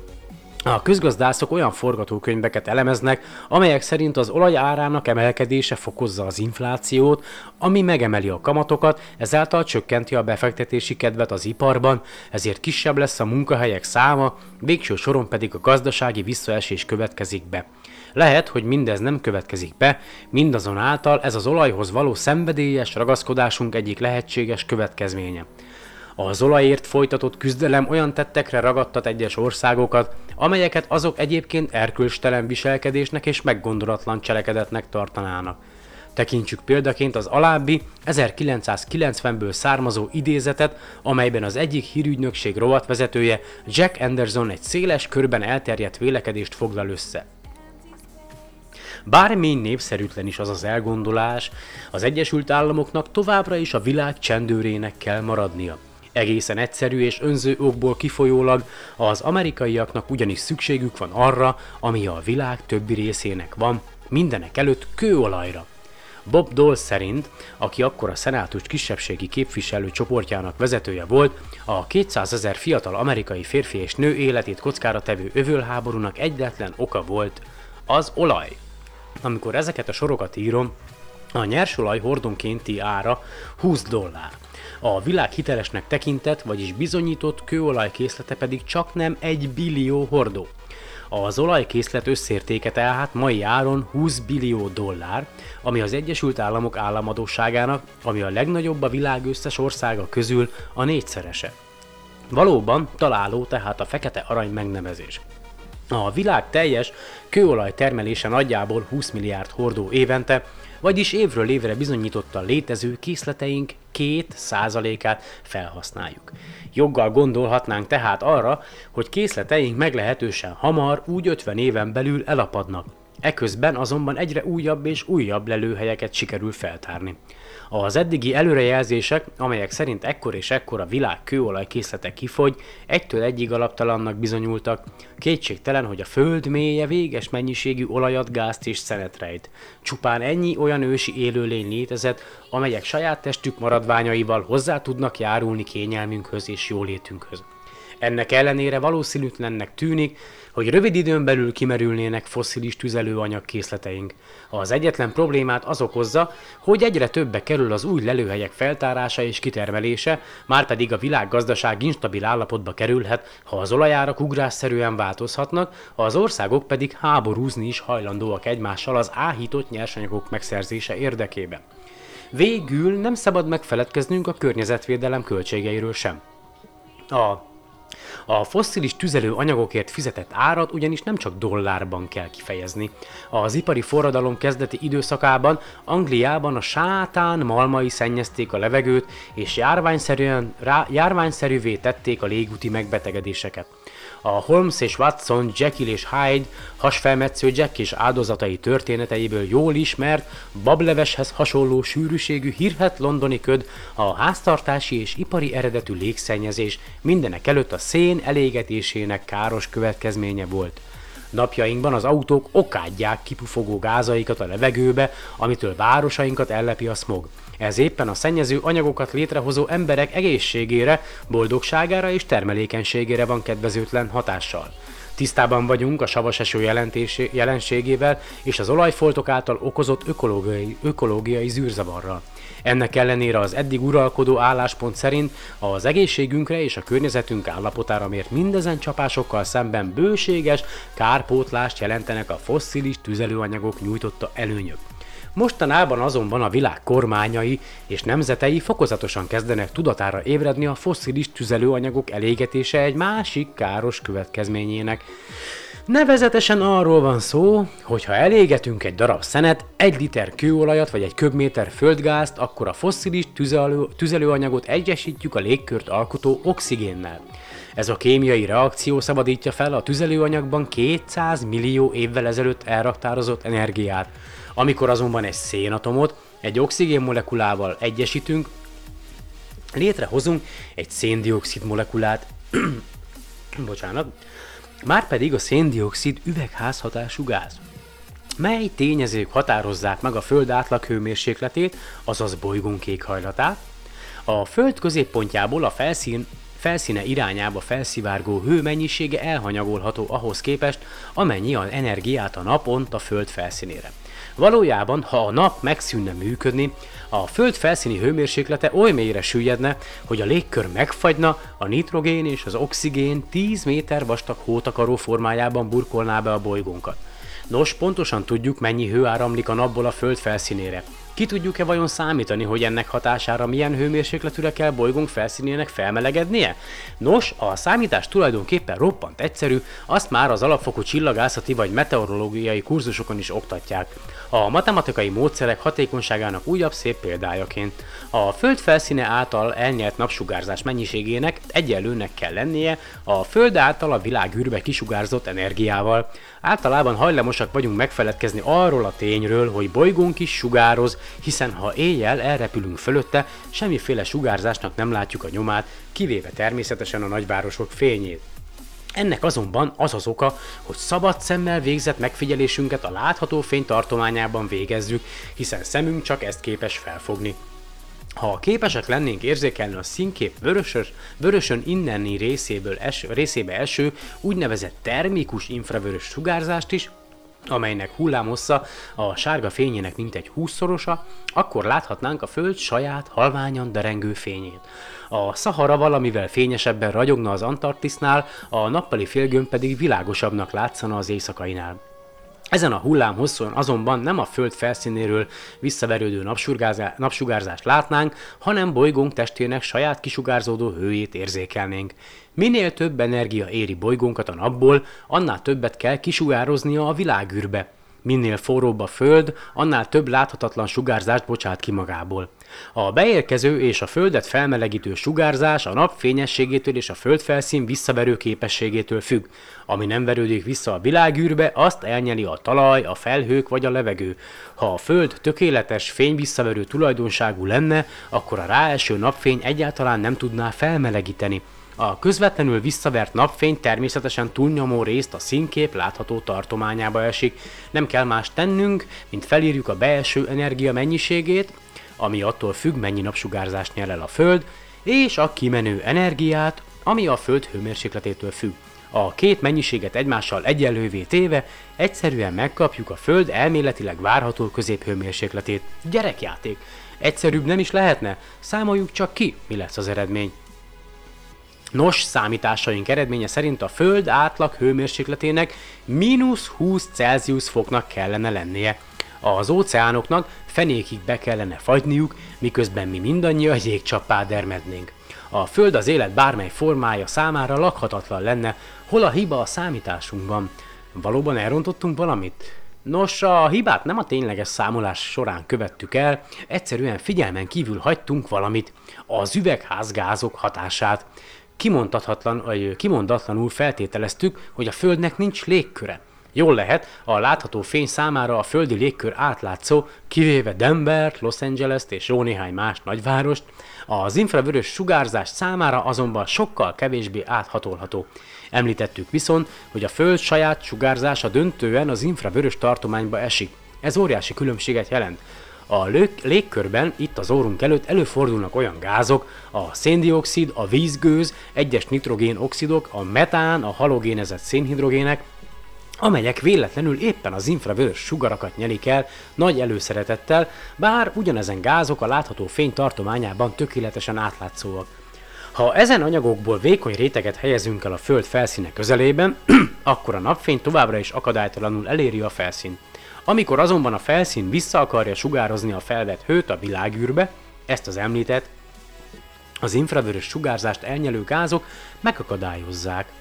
Speaker 1: A közgazdászok olyan forgatókönyveket elemeznek, amelyek szerint az olaj árának emelkedése fokozza az inflációt, ami megemeli a kamatokat, ezáltal csökkenti a befektetési kedvet az iparban, ezért kisebb lesz a munkahelyek száma, végső soron pedig a gazdasági visszaesés következik be. Lehet, hogy mindez nem következik be, mindazonáltal ez az olajhoz való szenvedélyes ragaszkodásunk egyik lehetséges következménye. Az olajért folytatott küzdelem olyan tettekre ragadtat egyes országokat, amelyeket azok egyébként erkölcstelen viselkedésnek és meggondolatlan cselekedetnek tartanának. Tekintsük példaként az alábbi 1990-ből származó idézetet, amelyben az egyik hírügynökség rovatvezetője Jack Anderson egy széles körben elterjedt vélekedést foglal össze. Bármi népszerűtlen is az az elgondolás, az Egyesült Államoknak továbbra is a világ csendőrének kell maradnia. Egészen egyszerű és önző okból kifolyólag az amerikaiaknak ugyanis szükségük van arra, ami a világ többi részének van, mindenek előtt kőolajra. Bob Dole szerint, aki akkor a szenátus kisebbségi képviselő csoportjának vezetője volt, a 200 ezer fiatal amerikai férfi és nő életét kockára tevő övölháborúnak egyetlen oka volt az olaj. Amikor ezeket a sorokat írom, a nyersolaj hordonkénti ára 20 dollár. A világ hitelesnek tekintett, vagyis bizonyított kőolaj készlete pedig csak nem 1 billió hordó. Az olajkészlet összértéke tehát mai áron 20 billió dollár, ami az Egyesült Államok államadóságának, ami a legnagyobb a világ összes országa közül a négyszerese. Valóban találó tehát a fekete arany megnevezés. A világ teljes kőolaj termelése nagyjából 20 milliárd hordó évente, vagyis évről évre bizonyítottan létező készleteink két százalékát felhasználjuk. Joggal gondolhatnánk tehát arra, hogy készleteink meglehetősen hamar, úgy 50 éven belül elapadnak. Eközben azonban egyre újabb és újabb lelőhelyeket sikerül feltárni. Az eddigi előrejelzések, amelyek szerint ekkor és ekkor a világ kőolaj készlete kifogy, egytől egyig alaptalannak bizonyultak. Kétségtelen, hogy a föld mélye véges mennyiségű olajat, gázt és szenet rejt. Csupán ennyi olyan ősi élőlény létezett, amelyek saját testük maradványaival hozzá tudnak járulni kényelmünkhöz és jólétünkhöz. Ennek ellenére valószínűtlennek tűnik, hogy rövid időn belül kimerülnének fosszilis tüzelőanyag készleteink. Az egyetlen problémát az okozza, hogy egyre többe kerül az új lelőhelyek feltárása és kitermelése, már pedig a világgazdaság instabil állapotba kerülhet, ha az olajárak ugrásszerűen változhatnak, az országok pedig háborúzni is hajlandóak egymással az áhított nyersanyagok megszerzése érdekében. Végül nem szabad megfeledkeznünk a környezetvédelem költségeiről sem. A A fosszilis tüzelő anyagokért fizetett árat ugyanis nem csak dollárban kell kifejezni. Az ipari forradalom kezdeti időszakában Angliában a sátán malmai szennyezték a levegőt, és járványszerűen, rá, járványszerűvé tették a légúti megbetegedéseket. A Holmes és Watson, Jekyll és Hyde hasfelmetsző Jack és áldozatai történeteiből jól ismert, bableveshez hasonló sűrűségű hírhet londoni köd, a háztartási és ipari eredetű légszennyezés mindenek előtt a szén elégetésének káros következménye volt. Napjainkban az autók okádják kipufogó gázaikat a levegőbe, amitől városainkat ellepi a smog. Ez éppen a szennyező anyagokat létrehozó emberek egészségére, boldogságára és termelékenységére van kedvezőtlen hatással. Tisztában vagyunk a savas eső jelenségével és az olajfoltok által okozott ökológiai, ökológiai zűrzavarral. Ennek ellenére az eddig uralkodó álláspont szerint az egészségünkre és a környezetünk állapotára mért mindezen csapásokkal szemben bőséges kárpótlást jelentenek a fosszilis tüzelőanyagok nyújtotta előnyök. Mostanában azonban a világ kormányai és nemzetei fokozatosan kezdenek tudatára ébredni a fosszilis tüzelőanyagok elégetése egy másik káros következményének. Nevezetesen arról van szó, hogy ha elégetünk egy darab szenet, egy liter kőolajat vagy egy köbméter földgázt, akkor a fosszilis tüzelő, tüzelőanyagot egyesítjük a légkört alkotó oxigénnel. Ez a kémiai reakció szabadítja fel a tüzelőanyagban 200 millió évvel ezelőtt elraktározott energiát. Amikor azonban egy szénatomot egy oxigén molekulával egyesítünk, létrehozunk egy széndiokszid molekulát, [clears throat] bocsánat, márpedig a széndiokszid üvegházhatású gáz mely tényezők határozzák meg a Föld átlag hőmérsékletét, azaz bolygónk éghajlatát. A Föld középpontjából a felszín felszíne irányába felszivárgó hő mennyisége elhanyagolható ahhoz képest, amennyi az energiát a nap ont a Föld felszínére. Valójában, ha a nap megszűnne működni, a Föld felszíni hőmérséklete oly mélyre süllyedne, hogy a légkör megfagyna, a nitrogén és az oxigén 10 méter vastag hótakaró formájában burkolná be a bolygónkat. Nos, pontosan tudjuk, mennyi hő áramlik a napból a Föld felszínére. Ki tudjuk-e vajon számítani, hogy ennek hatására milyen hőmérsékletűre kell bolygónk felszínének felmelegednie? Nos, a számítás tulajdonképpen roppant egyszerű, azt már az alapfokú csillagászati vagy meteorológiai kurzusokon is oktatják. A matematikai módszerek hatékonyságának újabb szép példájaként. A Föld felszíne által elnyert napsugárzás mennyiségének egyenlőnek kell lennie a Föld által a világűrbe kisugárzott energiával. Általában hajlamosak vagyunk megfeledkezni arról a tényről, hogy bolygónk is sugároz, hiszen ha éjjel elrepülünk fölötte, semmiféle sugárzásnak nem látjuk a nyomát, kivéve természetesen a nagyvárosok fényét. Ennek azonban az az oka, hogy szabad szemmel végzett megfigyelésünket a látható fény tartományában végezzük, hiszen szemünk csak ezt képes felfogni. Ha képesek lennénk érzékelni a színkép vörösös, vörösön inneni részéből es, részébe eső úgynevezett termikus infravörös sugárzást is, amelynek hullámhossza a sárga fényének mintegy 20-szorosa, akkor láthatnánk a Föld saját halványan derengő fényét. A Szahara valamivel fényesebben ragyogna az Antarktisznál, a nappali félgömb pedig világosabbnak látszana az éjszakainál. Ezen a hullám hosszúan azonban nem a Föld felszínéről visszaverődő napsugárzást látnánk, hanem bolygónk testének saját kisugárzódó hőjét érzékelnénk. Minél több energia éri bolygónkat a napból, annál többet kell kisugároznia a világűrbe. Minél forróbb a Föld, annál több láthatatlan sugárzást bocsát ki magából. A beérkező és a Földet felmelegítő sugárzás a nap fényességétől és a földfelszín visszaverő képességétől függ. Ami nem verődik vissza a világűrbe, azt elnyeli a talaj, a felhők vagy a levegő. Ha a Föld tökéletes fényvisszaverő tulajdonságú lenne, akkor a ráeső napfény egyáltalán nem tudná felmelegíteni. A közvetlenül visszavert napfény természetesen túlnyomó részt a színkép látható tartományába esik. Nem kell más tennünk, mint felírjuk a beeső energia mennyiségét, ami attól függ, mennyi napsugárzást nyer el a Föld, és a kimenő energiát, ami a Föld hőmérsékletétől függ. A két mennyiséget egymással egyenlővé téve egyszerűen megkapjuk a Föld elméletileg várható középhőmérsékletét. Gyerekjáték! Egyszerűbb nem is lehetne? Számoljuk csak ki, mi lesz az eredmény. Nos, számításaink eredménye szerint a Föld átlag hőmérsékletének mínusz 20 Celsius foknak kellene lennie. Az óceánoknak fenékig be kellene fagyniuk, miközben mi mindannyian jégcsappá dermednénk. A Föld az élet bármely formája számára lakhatatlan lenne, hol a hiba a számításunkban. Valóban elrontottunk valamit? Nos, a hibát nem a tényleges számolás során követtük el, egyszerűen figyelmen kívül hagytunk valamit, az üvegházgázok hatását. Kimondathatlan, vagy kimondatlanul feltételeztük, hogy a Földnek nincs légköre. Jól lehet, a látható fény számára a földi légkör átlátszó, kivéve Denver, Los Angeles-t és jó néhány más nagyvárost, az infravörös sugárzás számára azonban sokkal kevésbé áthatolható. Említettük viszont, hogy a Föld saját sugárzása döntően az infravörös tartományba esik. Ez óriási különbséget jelent. A lég- légkörben, itt az órunk előtt előfordulnak olyan gázok, a széndiokszid, a vízgőz, egyes nitrogénoxidok, a metán, a halogénezett szénhidrogének, amelyek véletlenül éppen az infravörös sugarakat nyelik el nagy előszeretettel, bár ugyanezen gázok a látható fény tartományában tökéletesen átlátszóak. Ha ezen anyagokból vékony réteget helyezünk el a Föld felszíne közelében, [clears throat] akkor a napfény továbbra is akadálytalanul eléri a felszínt. Amikor azonban a felszín vissza akarja sugározni a felvett hőt a világűrbe, ezt az említett, az infravörös sugárzást elnyelő gázok megakadályozzák.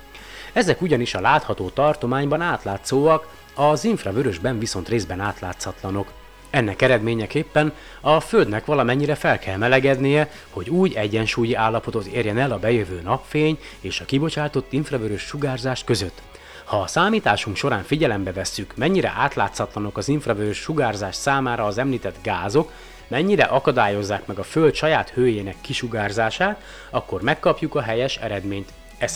Speaker 1: Ezek ugyanis a látható tartományban átlátszóak, az infravörösben viszont részben átlátszatlanok. Ennek eredményeképpen a Földnek valamennyire fel kell melegednie, hogy úgy egyensúlyi állapotot érjen el a bejövő napfény és a kibocsátott infravörös sugárzás között. Ha a számításunk során figyelembe vesszük, mennyire átlátszatlanok az infravörös sugárzás számára az említett gázok, mennyire akadályozzák meg a Föld saját hőjének kisugárzását, akkor megkapjuk a helyes eredményt. E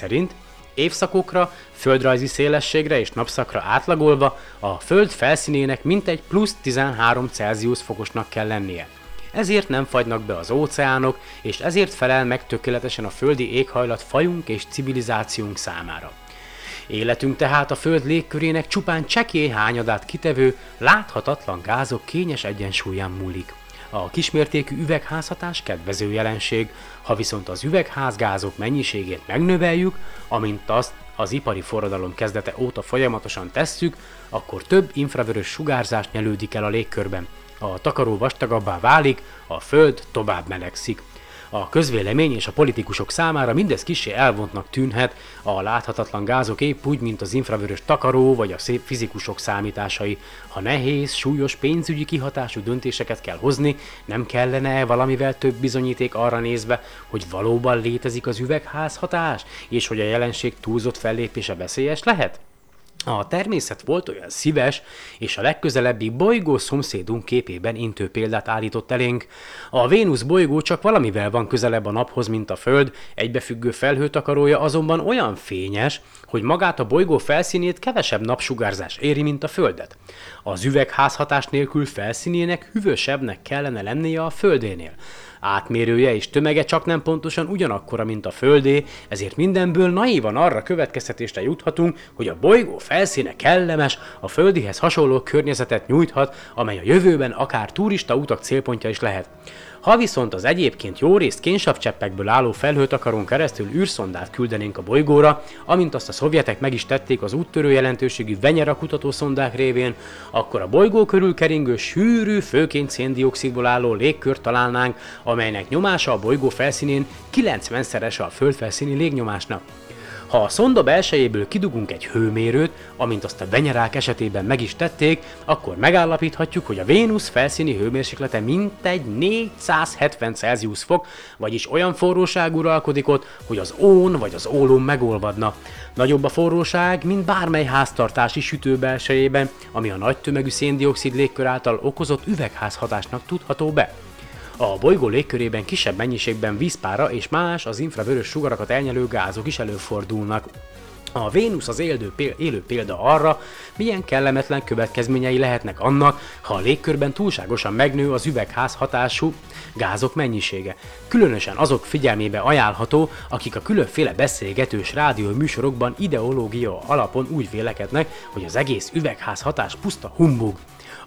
Speaker 1: évszakokra, földrajzi szélességre és napszakra átlagolva a Föld felszínének mintegy plusz 13 Celsius fokosnak kell lennie. Ezért nem fagynak be az óceánok, és ezért felel meg tökéletesen a földi éghajlat fajunk és civilizációnk számára. Életünk tehát a Föld légkörének csupán csekély hányadát kitevő, láthatatlan gázok kényes egyensúlyán múlik. A kismértékű üvegházhatás kedvező jelenség, ha viszont az üvegházgázok mennyiségét megnöveljük, amint azt az ipari forradalom kezdete óta folyamatosan tesszük, akkor több infravörös sugárzás nyelődik el a légkörben. A takaró vastagabbá válik, a föld tovább melegszik. A közvélemény és a politikusok számára mindez kisé elvontnak tűnhet, a láthatatlan gázok épp úgy, mint az infravörös takaró vagy a szép fizikusok számításai. Ha nehéz, súlyos pénzügyi kihatású döntéseket kell hozni, nem kellene valamivel több bizonyíték arra nézve, hogy valóban létezik az üvegházhatás, és hogy a jelenség túlzott fellépése veszélyes lehet? A természet volt olyan szíves, és a legközelebbi bolygó szomszédunk képében intő példát állított elénk. A Vénusz bolygó csak valamivel van közelebb a naphoz, mint a Föld, egybefüggő felhőtakarója azonban olyan fényes, hogy magát a bolygó felszínét kevesebb napsugárzás éri, mint a Földet. Az üvegházhatás nélkül felszínének hűvösebbnek kellene lennie a Földénél. Átmérője és tömege csak nem pontosan ugyanakkora, mint a Földé, ezért mindenből naívan arra következtetésre juthatunk, hogy a bolygó felszíne kellemes, a Földihez hasonló környezetet nyújthat, amely a jövőben akár turista utak célpontja is lehet. Ha viszont az egyébként jó részt kénsavcseppekből álló felhőtakaron keresztül űrszondát küldenénk a bolygóra, amint azt a szovjetek meg is tették az úttörő jelentőségű Venyera kutatószondák révén, akkor a bolygó körül keringő sűrű, főként széndiokszidból álló légkört találnánk, amelynek nyomása a bolygó felszínén 90-szerese a földfelszíni légnyomásnak. Ha a szonda belsejéből kidugunk egy hőmérőt, amint azt a venyerák esetében meg is tették, akkor megállapíthatjuk, hogy a Vénusz felszíni hőmérséklete mintegy 470 Celsius fok, vagyis olyan forróság uralkodik ott, hogy az ón vagy az ólom megolvadna. Nagyobb a forróság, mint bármely háztartási sütő belsejében, ami a nagy tömegű széndiokszid légkör által okozott üvegházhatásnak tudható be. A bolygó légkörében kisebb mennyiségben vízpára és más az infravörös sugarakat elnyelő gázok is előfordulnak. A Vénusz az élő, élő példa arra, milyen kellemetlen következményei lehetnek annak, ha a légkörben túlságosan megnő az üvegház hatású gázok mennyisége. Különösen azok figyelmébe ajánlható, akik a különféle beszélgetős rádió műsorokban ideológia alapon úgy vélekednek, hogy az egész üvegház hatás puszta humbug.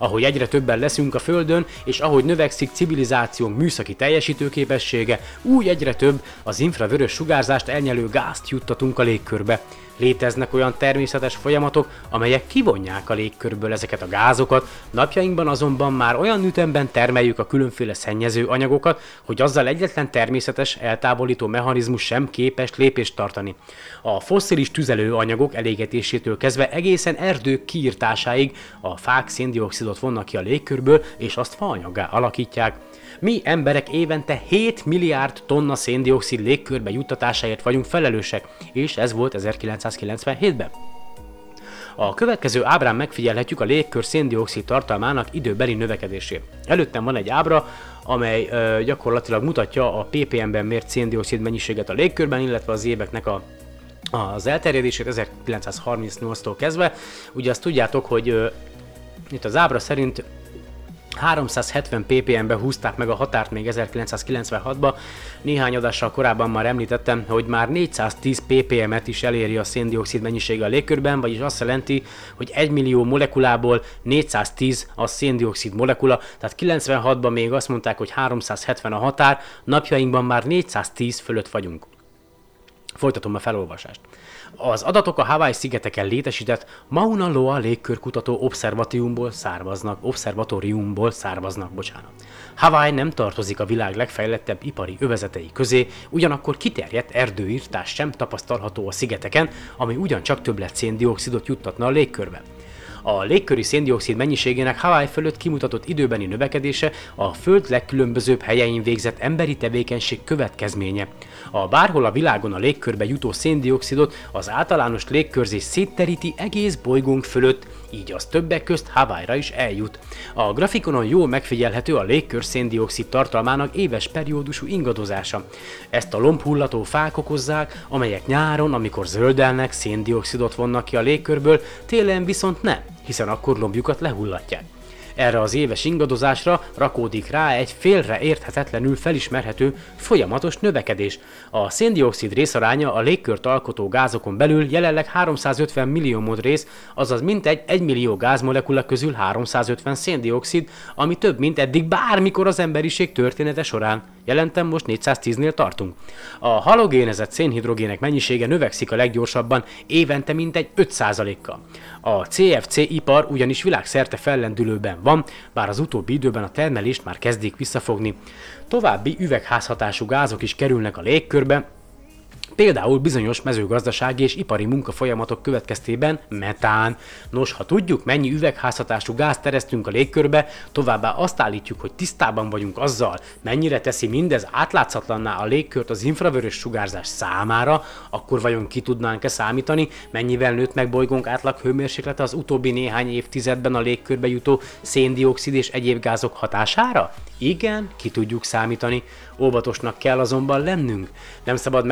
Speaker 1: Ahogy egyre többen leszünk a Földön, és ahogy növekszik civilizációnk műszaki teljesítőképessége, úgy egyre több az infravörös sugárzást elnyelő gázt juttatunk a légkörbe. Léteznek olyan természetes folyamatok, amelyek kivonják a légkörből ezeket a gázokat, napjainkban azonban már olyan ütemben termeljük a különféle szennyező anyagokat, hogy azzal egyetlen természetes eltávolító mechanizmus sem képes lépést tartani. A fosszilis tüzelőanyagok elégetésétől kezdve egészen erdők kiirtásáig a fák széndiokszidot vonnak ki a légkörből, és azt faanyaggá alakítják. Mi emberek évente 7 milliárd tonna széndiokszid légkörbe juttatásáért vagyunk felelősek, és ez volt 1997-ben. A következő ábrán megfigyelhetjük a légkör széndiokszid tartalmának időbeli növekedését. Előttem van egy ábra, amely ö, gyakorlatilag mutatja a ppm-ben mért széndiokszid mennyiséget a légkörben, illetve az éveknek a az elterjedését 1938-tól kezdve. Ugye azt tudjátok, hogy ö, itt az ábra szerint 370 ppm-be húzták meg a határt még 1996-ba. Néhány adással korábban már említettem, hogy már 410 ppm-et is eléri a széndiokszid mennyisége a légkörben, vagyis azt jelenti, hogy 1 millió molekulából 410 a széndiokszid molekula, tehát 96-ban még azt mondták, hogy 370 a határ, napjainkban már 410 fölött vagyunk. Folytatom a felolvasást. Az adatok a Hawaii szigeteken létesített Mauna Loa légkörkutató obszervatóriumból származnak, obszervatóriumból származnak, bocsánat. Hawaii nem tartozik a világ legfejlettebb ipari övezetei közé, ugyanakkor kiterjedt erdőírtás sem tapasztalható a szigeteken, ami ugyancsak többlet széndiokszidot juttatna a légkörbe. A légköri széndiokszid mennyiségének Hawaii fölött kimutatott időbeni növekedése a Föld legkülönbözőbb helyein végzett emberi tevékenység következménye. A bárhol a világon a légkörbe jutó széndiokszidot az általános légkörzés szétteríti egész bolygónk fölött, így az többek közt Hawaii-ra is eljut. A grafikonon jól megfigyelhető a légkör széndiokszid tartalmának éves periódusú ingadozása. Ezt a lombhullató fák okozzák, amelyek nyáron, amikor zöldelnek, széndiokszidot vonnak ki a légkörből, télen viszont nem, hiszen akkor lombjukat lehullatják. Erre az éves ingadozásra rakódik rá egy félre érthetetlenül felismerhető folyamatos növekedés. A széndiokszid részaránya a légkört alkotó gázokon belül jelenleg 350 millió mód rész, azaz mintegy 1 millió gázmolekula közül 350 széndiokszid, ami több, mint eddig bármikor az emberiség története során. Jelentem, most 410-nél tartunk. A halogénezett szénhidrogének mennyisége növekszik a leggyorsabban, évente mintegy 5%-kal. A CFC ipar ugyanis világszerte fellendülőben van, bár az utóbbi időben a termelést már kezdik visszafogni. További üvegházhatású gázok is kerülnek a légkörbe, Például bizonyos mezőgazdasági és ipari munkafolyamatok következtében metán. Nos, ha tudjuk, mennyi üvegházhatású gázt teresztünk a légkörbe, továbbá azt állítjuk, hogy tisztában vagyunk azzal, mennyire teszi mindez átlátszatlanná a légkört az infravörös sugárzás számára, akkor vajon ki tudnánk-e számítani, mennyivel nőtt meg bolygónk átlag hőmérséklete az utóbbi néhány évtizedben a légkörbe jutó széndiokszid és egyéb gázok hatására? Igen, ki tudjuk számítani. Óvatosnak kell azonban lennünk. Nem szabad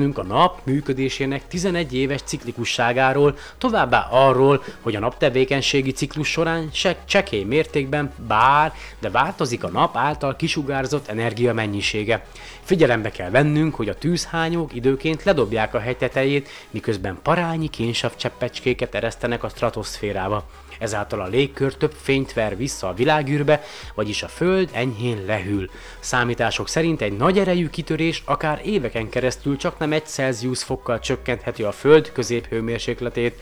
Speaker 1: megfeledkeznünk a nap működésének 11 éves ciklikusságáról, továbbá arról, hogy a nap tevékenységi ciklus során se csekély mértékben bár, de változik a nap által kisugárzott energia mennyisége. Figyelembe kell vennünk, hogy a tűzhányók időként ledobják a hegy tetejét, miközben parányi kénsav cseppecskéket eresztenek a stratoszférába. Ezáltal a légkör több fényt ver vissza a világűrbe, vagyis a Föld enyhén lehűl. Számítások szerint egy nagy erejű kitörés akár éveken keresztül csak nem egy Celsius fokkal csökkentheti a Föld középhőmérsékletét,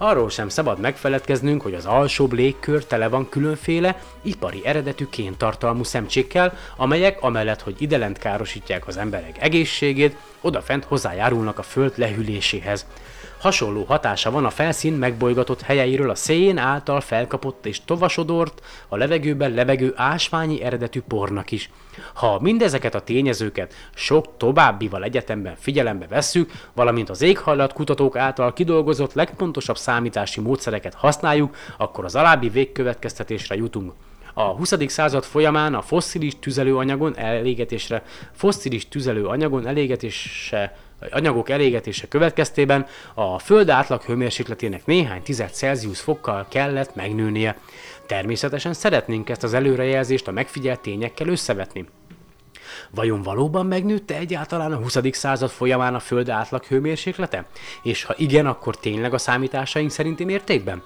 Speaker 1: Arról sem szabad megfeledkeznünk, hogy az alsóbb légkör tele van különféle, ipari eredetű kéntartalmú szemcsékkel, amelyek amellett, hogy idelent károsítják az emberek egészségét, odafent hozzájárulnak a föld lehűléséhez. Hasonló hatása van a felszín megbolygatott helyeiről a szén által felkapott és tovasodort, a levegőben levegő ásványi eredetű pornak is. Ha mindezeket a tényezőket sok továbbival egyetemben figyelembe vesszük, valamint az éghajlat kutatók által kidolgozott legpontosabb számítási módszereket használjuk, akkor az alábbi végkövetkeztetésre jutunk. A 20. század folyamán a fosszilis tüzelőanyagon elégetésre, fosszilis tüzelőanyagon elégetése anyagok elégetése következtében a Föld átlag hőmérsékletének néhány tized Celsius fokkal kellett megnőnie. Természetesen szeretnénk ezt az előrejelzést a megfigyelt tényekkel összevetni. Vajon valóban megnőtte egyáltalán a 20. század folyamán a Föld átlag hőmérséklete? És ha igen, akkor tényleg a számításaink szerinti mértékben?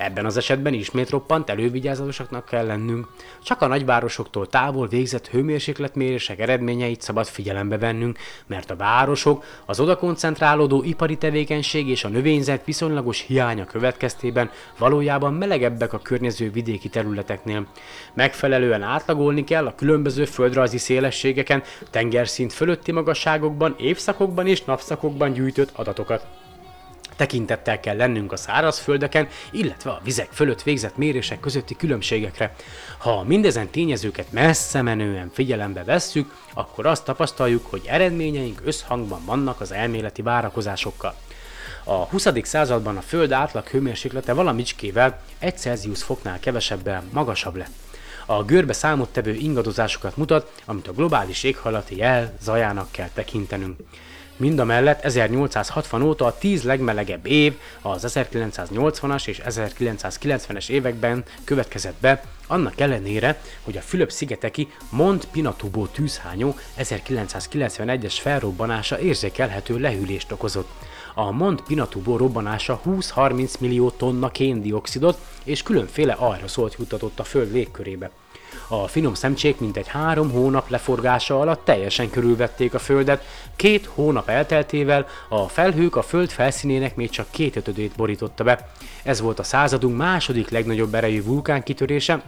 Speaker 1: Ebben az esetben ismét roppant elővigyázatosaknak kell lennünk. Csak a nagyvárosoktól távol végzett hőmérsékletmérések eredményeit szabad figyelembe vennünk, mert a városok, az oda koncentrálódó ipari tevékenység és a növényzet viszonylagos hiánya következtében valójában melegebbek a környező vidéki területeknél. Megfelelően átlagolni kell a különböző földrajzi szélességeken, tengerszint fölötti magasságokban, évszakokban és napszakokban gyűjtött adatokat. Tekintettel kell lennünk a szárazföldeken, illetve a vizek fölött végzett mérések közötti különbségekre. Ha mindezen tényezőket messze menően figyelembe vesszük, akkor azt tapasztaljuk, hogy eredményeink összhangban vannak az elméleti várakozásokkal. A 20. században a Föld átlag hőmérséklete valamicskével 1 Celsius foknál kevesebben magasabb lett. A görbe számottevő ingadozásokat mutat, amit a globális éghajlati jel zajának kell tekintenünk. Mindamellett 1860 óta a 10 legmelegebb év az 1980-as és 1990-es években következett be, annak ellenére, hogy a Fülöp-szigeteki Mont Pinatubo tűzhányó 1991-es felrobbanása érzékelhető lehűlést okozott. A Mont Pinatubo robbanása 20-30 millió tonna kéndioxidot és különféle aeroszolt jutatott a Föld légkörébe. A finom szemcsék mintegy három hónap leforgása alatt teljesen körülvették a Földet, két hónap elteltével a felhők a Föld felszínének még csak két ötödét borította be. Ez volt a századunk második legnagyobb erejű vulkánkitörése,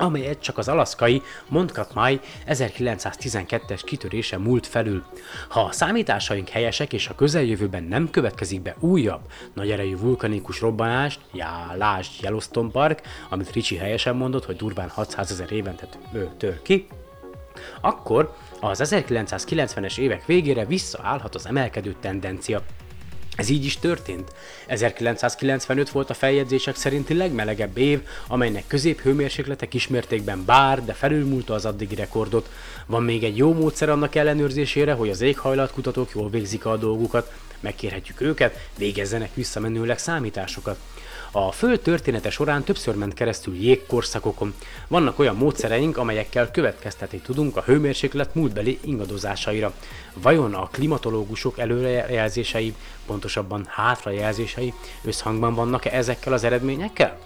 Speaker 1: amelyet csak az alaszkai Mont Katmai 1912-es kitörése múlt felül. Ha a számításaink helyesek és a közeljövőben nem következik be újabb nagy erejű vulkanikus robbanást, já, lásd Yellowstone Park, amit Ricsi helyesen mondott, hogy durván 600 ezer évente tör ki, akkor az 1990-es évek végére visszaállhat az emelkedő tendencia. Ez így is történt. 1995 volt a feljegyzések szerinti legmelegebb év, amelynek középhőmérséklete kismértékben bár, de felülmúlta az addigi rekordot. Van még egy jó módszer annak ellenőrzésére, hogy az éghajlatkutatók jól végzik a dolgukat. Megkérhetjük őket, végezzenek visszamenőleg számításokat. A Föld története során többször ment keresztül jégkorszakokon. Vannak olyan módszereink, amelyekkel következtetni tudunk a hőmérséklet múltbeli ingadozásaira. Vajon a klimatológusok előrejelzései, pontosabban hátrajelzései összhangban vannak-e ezekkel az eredményekkel?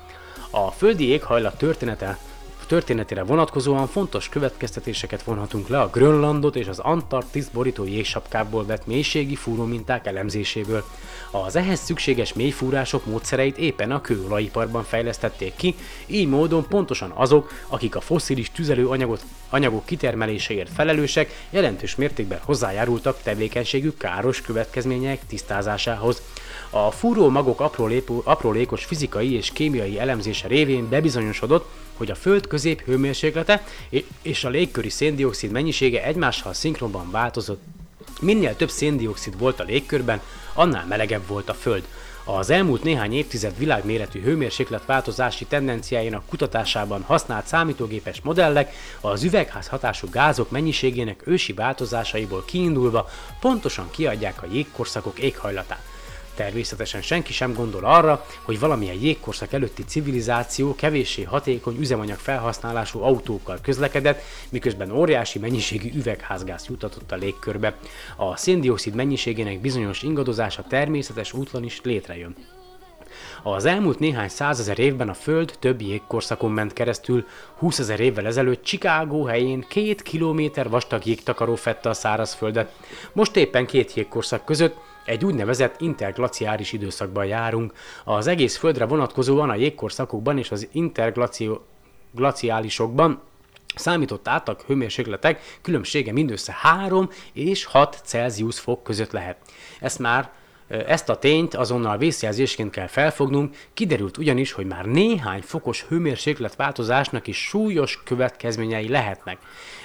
Speaker 1: A földi éghajlat története történetére vonatkozóan fontos következtetéseket vonhatunk le a Grönlandot és az Antarktisz borító jégsapkából vett mélységi fúróminták elemzéséből. Az ehhez szükséges mélyfúrások módszereit éppen a kőolajiparban fejlesztették ki, így módon pontosan azok, akik a fosszilis tüzelőanyagot anyagok kitermeléséért felelősek, jelentős mértékben hozzájárultak tevékenységük káros következmények tisztázásához. A fúró magok apró aprólékos fizikai és kémiai elemzése révén bebizonyosodott, hogy a Föld közép hőmérséklete és a légköri széndiokszid mennyisége egymással szinkronban változott. Minél több széndiokszid volt a légkörben, annál melegebb volt a Föld. Az elmúlt néhány évtized világméretű hőmérséklet változási tendenciáinak kutatásában használt számítógépes modellek az üvegház hatású gázok mennyiségének ősi változásaiból kiindulva pontosan kiadják a jégkorszakok éghajlatát. Természetesen senki sem gondol arra, hogy valamilyen jégkorszak előtti civilizáció kevéssé hatékony üzemanyag felhasználású autókkal közlekedett, miközben óriási mennyiségű üvegházgáz jutatott a légkörbe. A széndiokszid mennyiségének bizonyos ingadozása természetes útlon is létrejön. Az elmúlt néhány százezer évben a Föld több jégkorszakon ment keresztül, 20 ezer évvel ezelőtt Chicago helyén két kilométer vastag jégtakaró fette a szárazföldet. Most éppen két jégkorszak között egy úgynevezett interglaciáris időszakban járunk. Az egész Földre vonatkozóan a jégkorszakokban és az interglaciálisokban számított átlag hőmérsékletek különbsége mindössze 3 és 6 Celsius fok között lehet. Ezt már ezt a tényt azonnal vészjelzésként kell felfognunk, kiderült ugyanis, hogy már néhány fokos hőmérséklet változásnak is súlyos következményei lehetnek.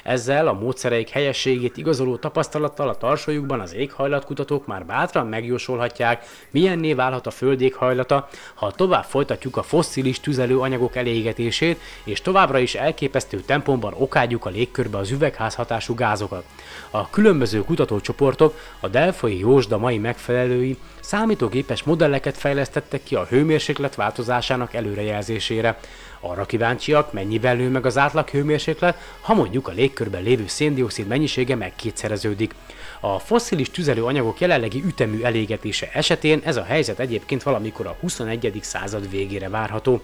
Speaker 1: Ezzel a módszereik helyességét igazoló tapasztalattal a tarsójukban az éghajlatkutatók már bátran megjósolhatják, milyenné válhat a föld éghajlata, ha tovább folytatjuk a fosszilis tüzelőanyagok elégetését, és továbbra is elképesztő tempomban okádjuk a légkörbe az üvegházhatású gázokat. A különböző kutatócsoportok a Delfai Jósda mai megfelelői számítógépes modelleket fejlesztettek ki a hőmérséklet változásának előrejelzésére. Arra kíváncsiak, mennyivel nő meg az átlag hőmérséklet, ha mondjuk a légkörben lévő széndiokszid mennyisége megkétszereződik. A fosszilis tüzelőanyagok jelenlegi ütemű elégetése esetén ez a helyzet egyébként valamikor a 21. század végére várható.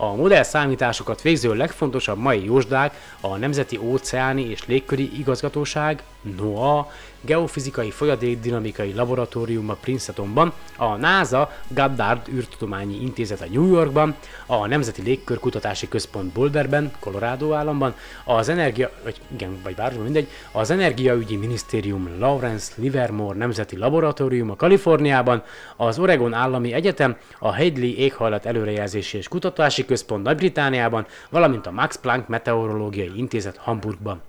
Speaker 1: A modell számításokat végző legfontosabb mai jósdák a Nemzeti Óceáni és Légköri Igazgatóság, NOAA, Geofizikai Folyadékdinamikai Laboratórium a Princetonban, a NASA Goddard űrtudományi intézet a New Yorkban, a Nemzeti Légkörkutatási Központ Boulderben, Colorado államban, az energia, vagy igen, vagy városban mindegy, az Energiaügyi Minisztérium Lawrence Livermore Nemzeti Laboratórium a Kaliforniában, az Oregon Állami Egyetem, a Hadley Éghajlat Előrejelzési és Kutatási Központ Nagy-Britániában, valamint a Max Planck Meteorológiai Intézet Hamburgban.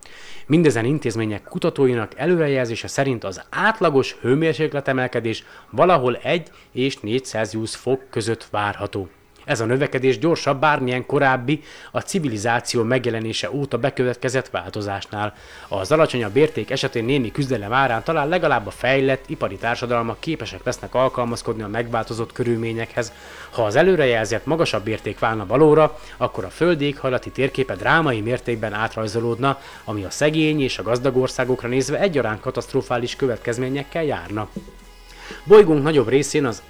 Speaker 1: Mindezen intézmények kutatóinak előrejelzése szerint az átlagos hőmérsékletemelkedés valahol 1 és 4 Celsius fok között várható. Ez a növekedés gyorsabb bármilyen korábbi, a civilizáció megjelenése óta bekövetkezett változásnál. Az alacsonyabb érték esetén némi küzdelem árán talán legalább a fejlett, ipari társadalmak képesek lesznek alkalmazkodni a megváltozott körülményekhez. Ha az előrejelzett magasabb érték válna valóra, akkor a föld éghajlati térképe drámai mértékben átrajzolódna, ami a szegény és a gazdag országokra nézve egyaránt katasztrofális következményekkel járna. Bolygónk nagyobb részén az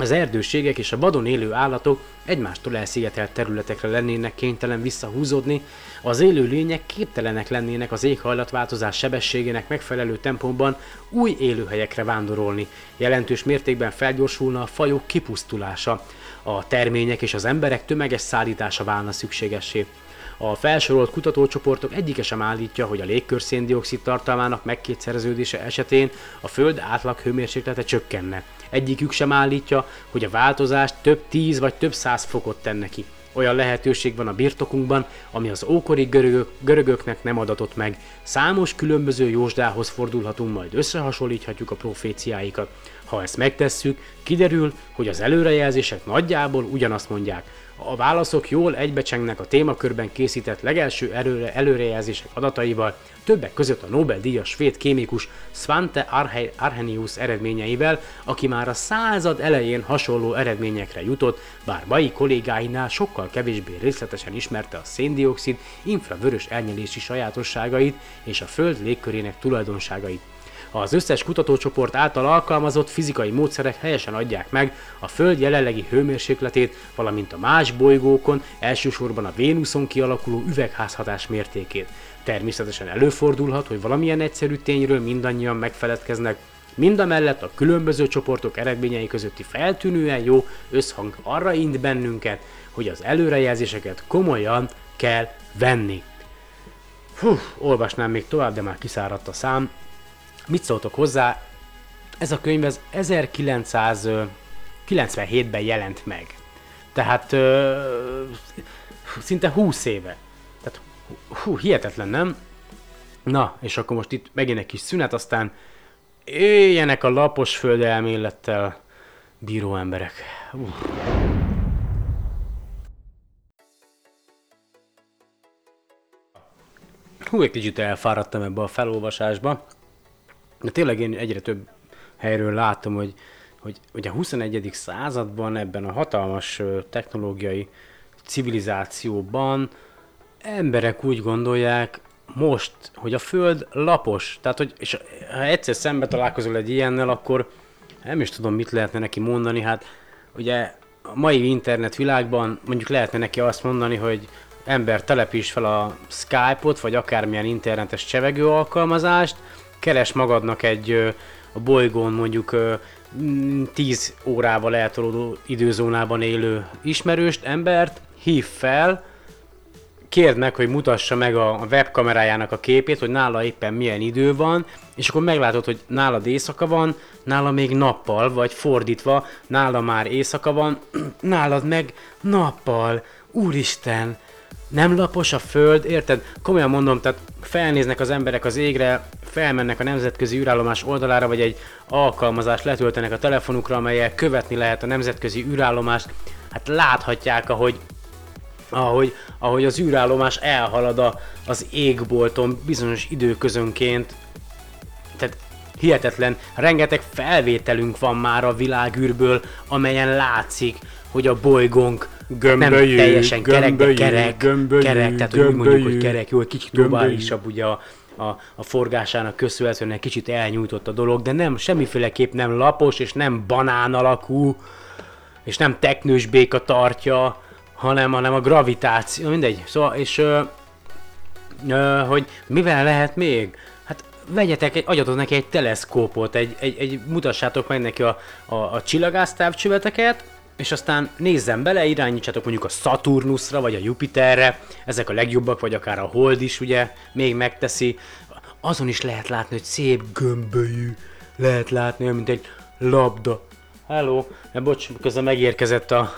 Speaker 1: az erdőségek és a vadon élő állatok egymástól elszigetelt területekre lennének kénytelen visszahúzódni, az élő lények képtelenek lennének az éghajlatváltozás sebességének megfelelő tempóban új élőhelyekre vándorolni, jelentős mértékben felgyorsulna a fajok kipusztulása, a termények és az emberek tömeges szállítása válna szükségessé. A felsorolt kutatócsoportok egyike sem állítja, hogy a légkör széndiokszid tartalmának megkétszereződése esetén a Föld átlag hőmérséklete csökkenne. Egyikük sem állítja, hogy a változást több tíz vagy több száz fokot tenne ki. Olyan lehetőség van a birtokunkban, ami az ókori görögök, görögöknek nem adatott meg. Számos különböző jósdához fordulhatunk, majd összehasonlíthatjuk a proféciáikat. Ha ezt megtesszük, kiderül, hogy az előrejelzések nagyjából ugyanazt mondják. A válaszok jól egybecsengnek a témakörben készített legelső előre, előrejelzések adataival, többek között a Nobel-díjas svéd kémikus Svante Arhe- Arrhenius eredményeivel, aki már a század elején hasonló eredményekre jutott, bár mai kollégáinál sokkal kevésbé részletesen ismerte a széndiokszid infravörös elnyelési sajátosságait és a Föld légkörének tulajdonságait. Az összes kutatócsoport által alkalmazott fizikai módszerek helyesen adják meg a Föld jelenlegi hőmérsékletét, valamint a más bolygókon, elsősorban a Vénuszon kialakuló üvegházhatás mértékét. Természetesen előfordulhat, hogy valamilyen egyszerű tényről mindannyian megfeledkeznek, Mindamellett a különböző csoportok eredményei közötti feltűnően jó összhang arra int bennünket, hogy az előrejelzéseket komolyan kell venni. Hú, olvasnám még tovább, de már kiszáradt a szám. Mit szóltok hozzá? Ez a könyv ez 1997-ben jelent meg. Tehát ö, szinte 20 éve. Tehát hú, hihetetlen, nem? Na, és akkor most itt megint egy kis szünet, aztán éljenek a lapos föld elmélettel bíró emberek. Uh. Hú, egy kicsit elfáradtam ebbe a felolvasásba. De tényleg én egyre több helyről látom, hogy, hogy, hogy a 21. században ebben a hatalmas technológiai civilizációban emberek úgy gondolják, most, hogy a Föld lapos, tehát hogy és ha egyszer szembe találkozol egy ilyennel, akkor nem is tudom, mit lehetne neki mondani, hát ugye a mai internet világban mondjuk lehetne neki azt mondani, hogy ember telepíts fel a Skype-ot, vagy akármilyen internetes csevegő alkalmazást, keres magadnak egy a bolygón mondjuk 10 órával eltolódó időzónában élő ismerőst, embert, hív fel, kérd meg, hogy mutassa meg a webkamerájának a képét, hogy nála éppen milyen idő van, és akkor meglátod, hogy nálad éjszaka van, nála még nappal, vagy fordítva, nála már éjszaka van, [clears throat] nálad meg nappal. Úristen, nem lapos a föld, érted? Komolyan mondom, tehát felnéznek az emberek az égre, felmennek a nemzetközi űrállomás oldalára, vagy egy alkalmazást letöltenek a telefonukra, amelyel követni lehet a nemzetközi űrállomást. Hát láthatják, ahogy ahogy, ahogy az űrállomás elhalad a, az égbolton bizonyos időközönként. Tehát hihetetlen, rengeteg felvételünk van már a világűrből, amelyen látszik, hogy a bolygónk
Speaker 5: Gömbölyű,
Speaker 1: nem teljesen kerek, de
Speaker 5: gömbölyű,
Speaker 1: kerek,
Speaker 5: gömbölyű,
Speaker 1: kerek, tehát hogy úgy mondjuk, hogy
Speaker 5: gömbölyű,
Speaker 1: kerek, jó, egy kicsit
Speaker 5: gömbölyű.
Speaker 1: globálisabb ugye a, a, a forgásának köszönhetően egy kicsit elnyújtott a dolog, de nem, semmiféleképp nem lapos, és nem banán alakú, és nem teknős béka tartja, hanem, hanem a gravitáció, mindegy. Szóval, és ö, ö, hogy mivel lehet még? Hát vegyetek, egy, adjatok neki egy teleszkópot, egy, egy, egy mutassátok meg neki a, a, a csillagásztávcsöveteket, és aztán nézzen bele, irányítsátok mondjuk a Saturnusra, vagy a Jupiterre, ezek a legjobbak, vagy akár a Hold is ugye még megteszi. Azon is lehet látni, hogy szép gömbölyű, lehet látni, mint egy labda. Hello, ja, bocs, közben megérkezett a...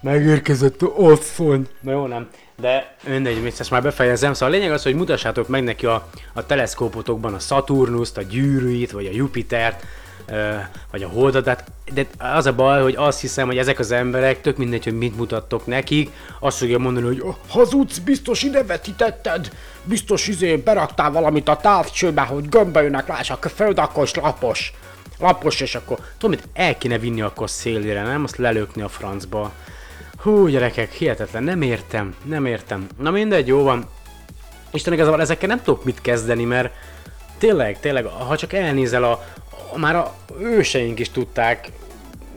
Speaker 1: Megérkezett a asszony. Na jó, nem. De mindegy, ezt már befejezem. Szóval a lényeg az, hogy mutassátok meg neki a, a teleszkópotokban a Saturnust, a gyűrűit, vagy a Jupitert, vagy a holdat, de, az a baj, hogy azt hiszem, hogy ezek az emberek, tök mindegy, hogy mit mutattok nekik, azt fogja mondani, hogy
Speaker 5: Hazudsz, biztos ide vetítetted, biztos izé beraktál valamit a távcsőbe, hogy gömbölyűnek láss, a föld lapos.
Speaker 1: lapos, és akkor tudom, mit el kéne vinni akkor szélére, nem? Azt lelökni a francba. Hú, gyerekek, hihetetlen, nem értem, nem értem. Na mindegy, jó van. Isten igazából ezekkel nem tudok mit kezdeni, mert tényleg, tényleg, ha csak elnézel a már a őseink is tudták,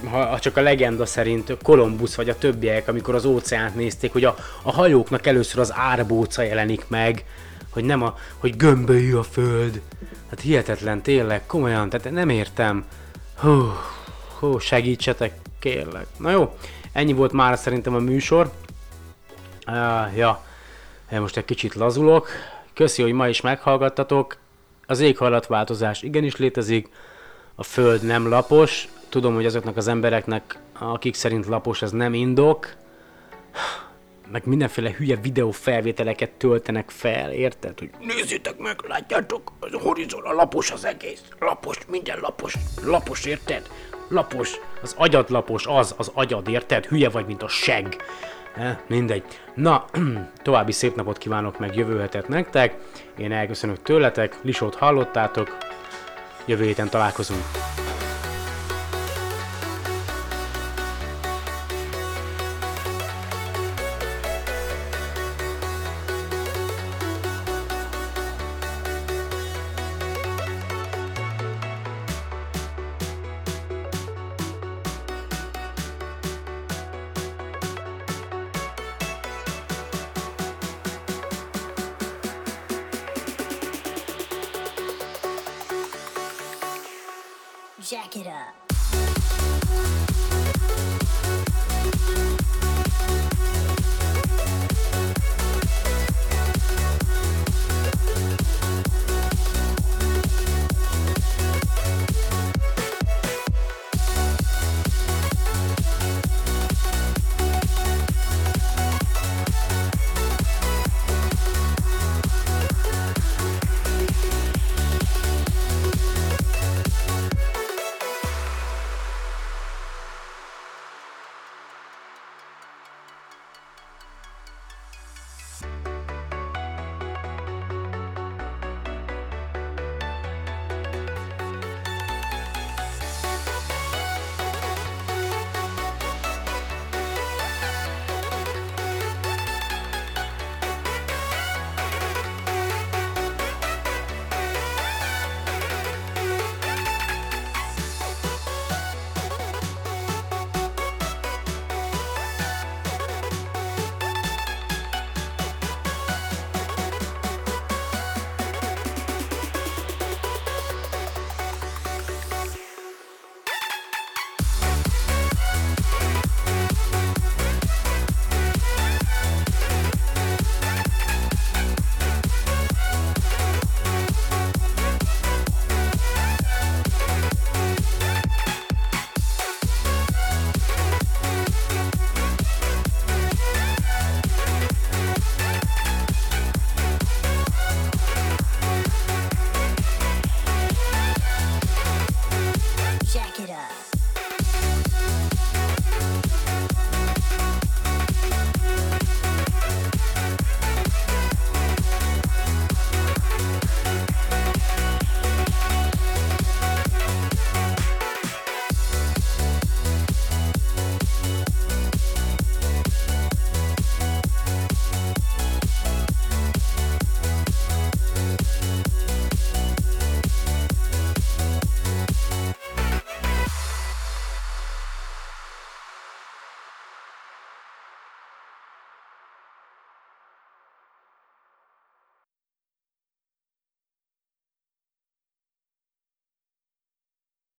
Speaker 1: ha, csak a legenda szerint Kolumbusz vagy a többiek, amikor az óceánt nézték, hogy a, a hajóknak először az árbóca jelenik meg, hogy nem a, hogy gömbölyű a föld. Hát hihetetlen, tényleg, komolyan, tehát nem értem. Hú, hú, segítsetek, kérlek. Na jó, ennyi volt már szerintem a műsor. Uh, ja, most egy kicsit lazulok. Köszi, hogy ma is meghallgattatok. Az éghajlatváltozás igenis létezik, a föld nem lapos. Tudom, hogy azoknak az embereknek, akik szerint lapos, ez nem indok. Meg mindenféle hülye videó felvételeket töltenek fel, érted? Hogy nézzétek meg, látjátok, az horizon, a lapos az egész. Lapos, minden lapos. Lapos, érted? Lapos. Az agyad lapos, az, az agyad, érted? Hülye vagy, mint a seg. Eh, mindegy. Na, [clears throat] további szép napot kívánok meg jövő hetet nektek. Én elköszönök tőletek, Lisót hallottátok. Jövő héten találkozunk.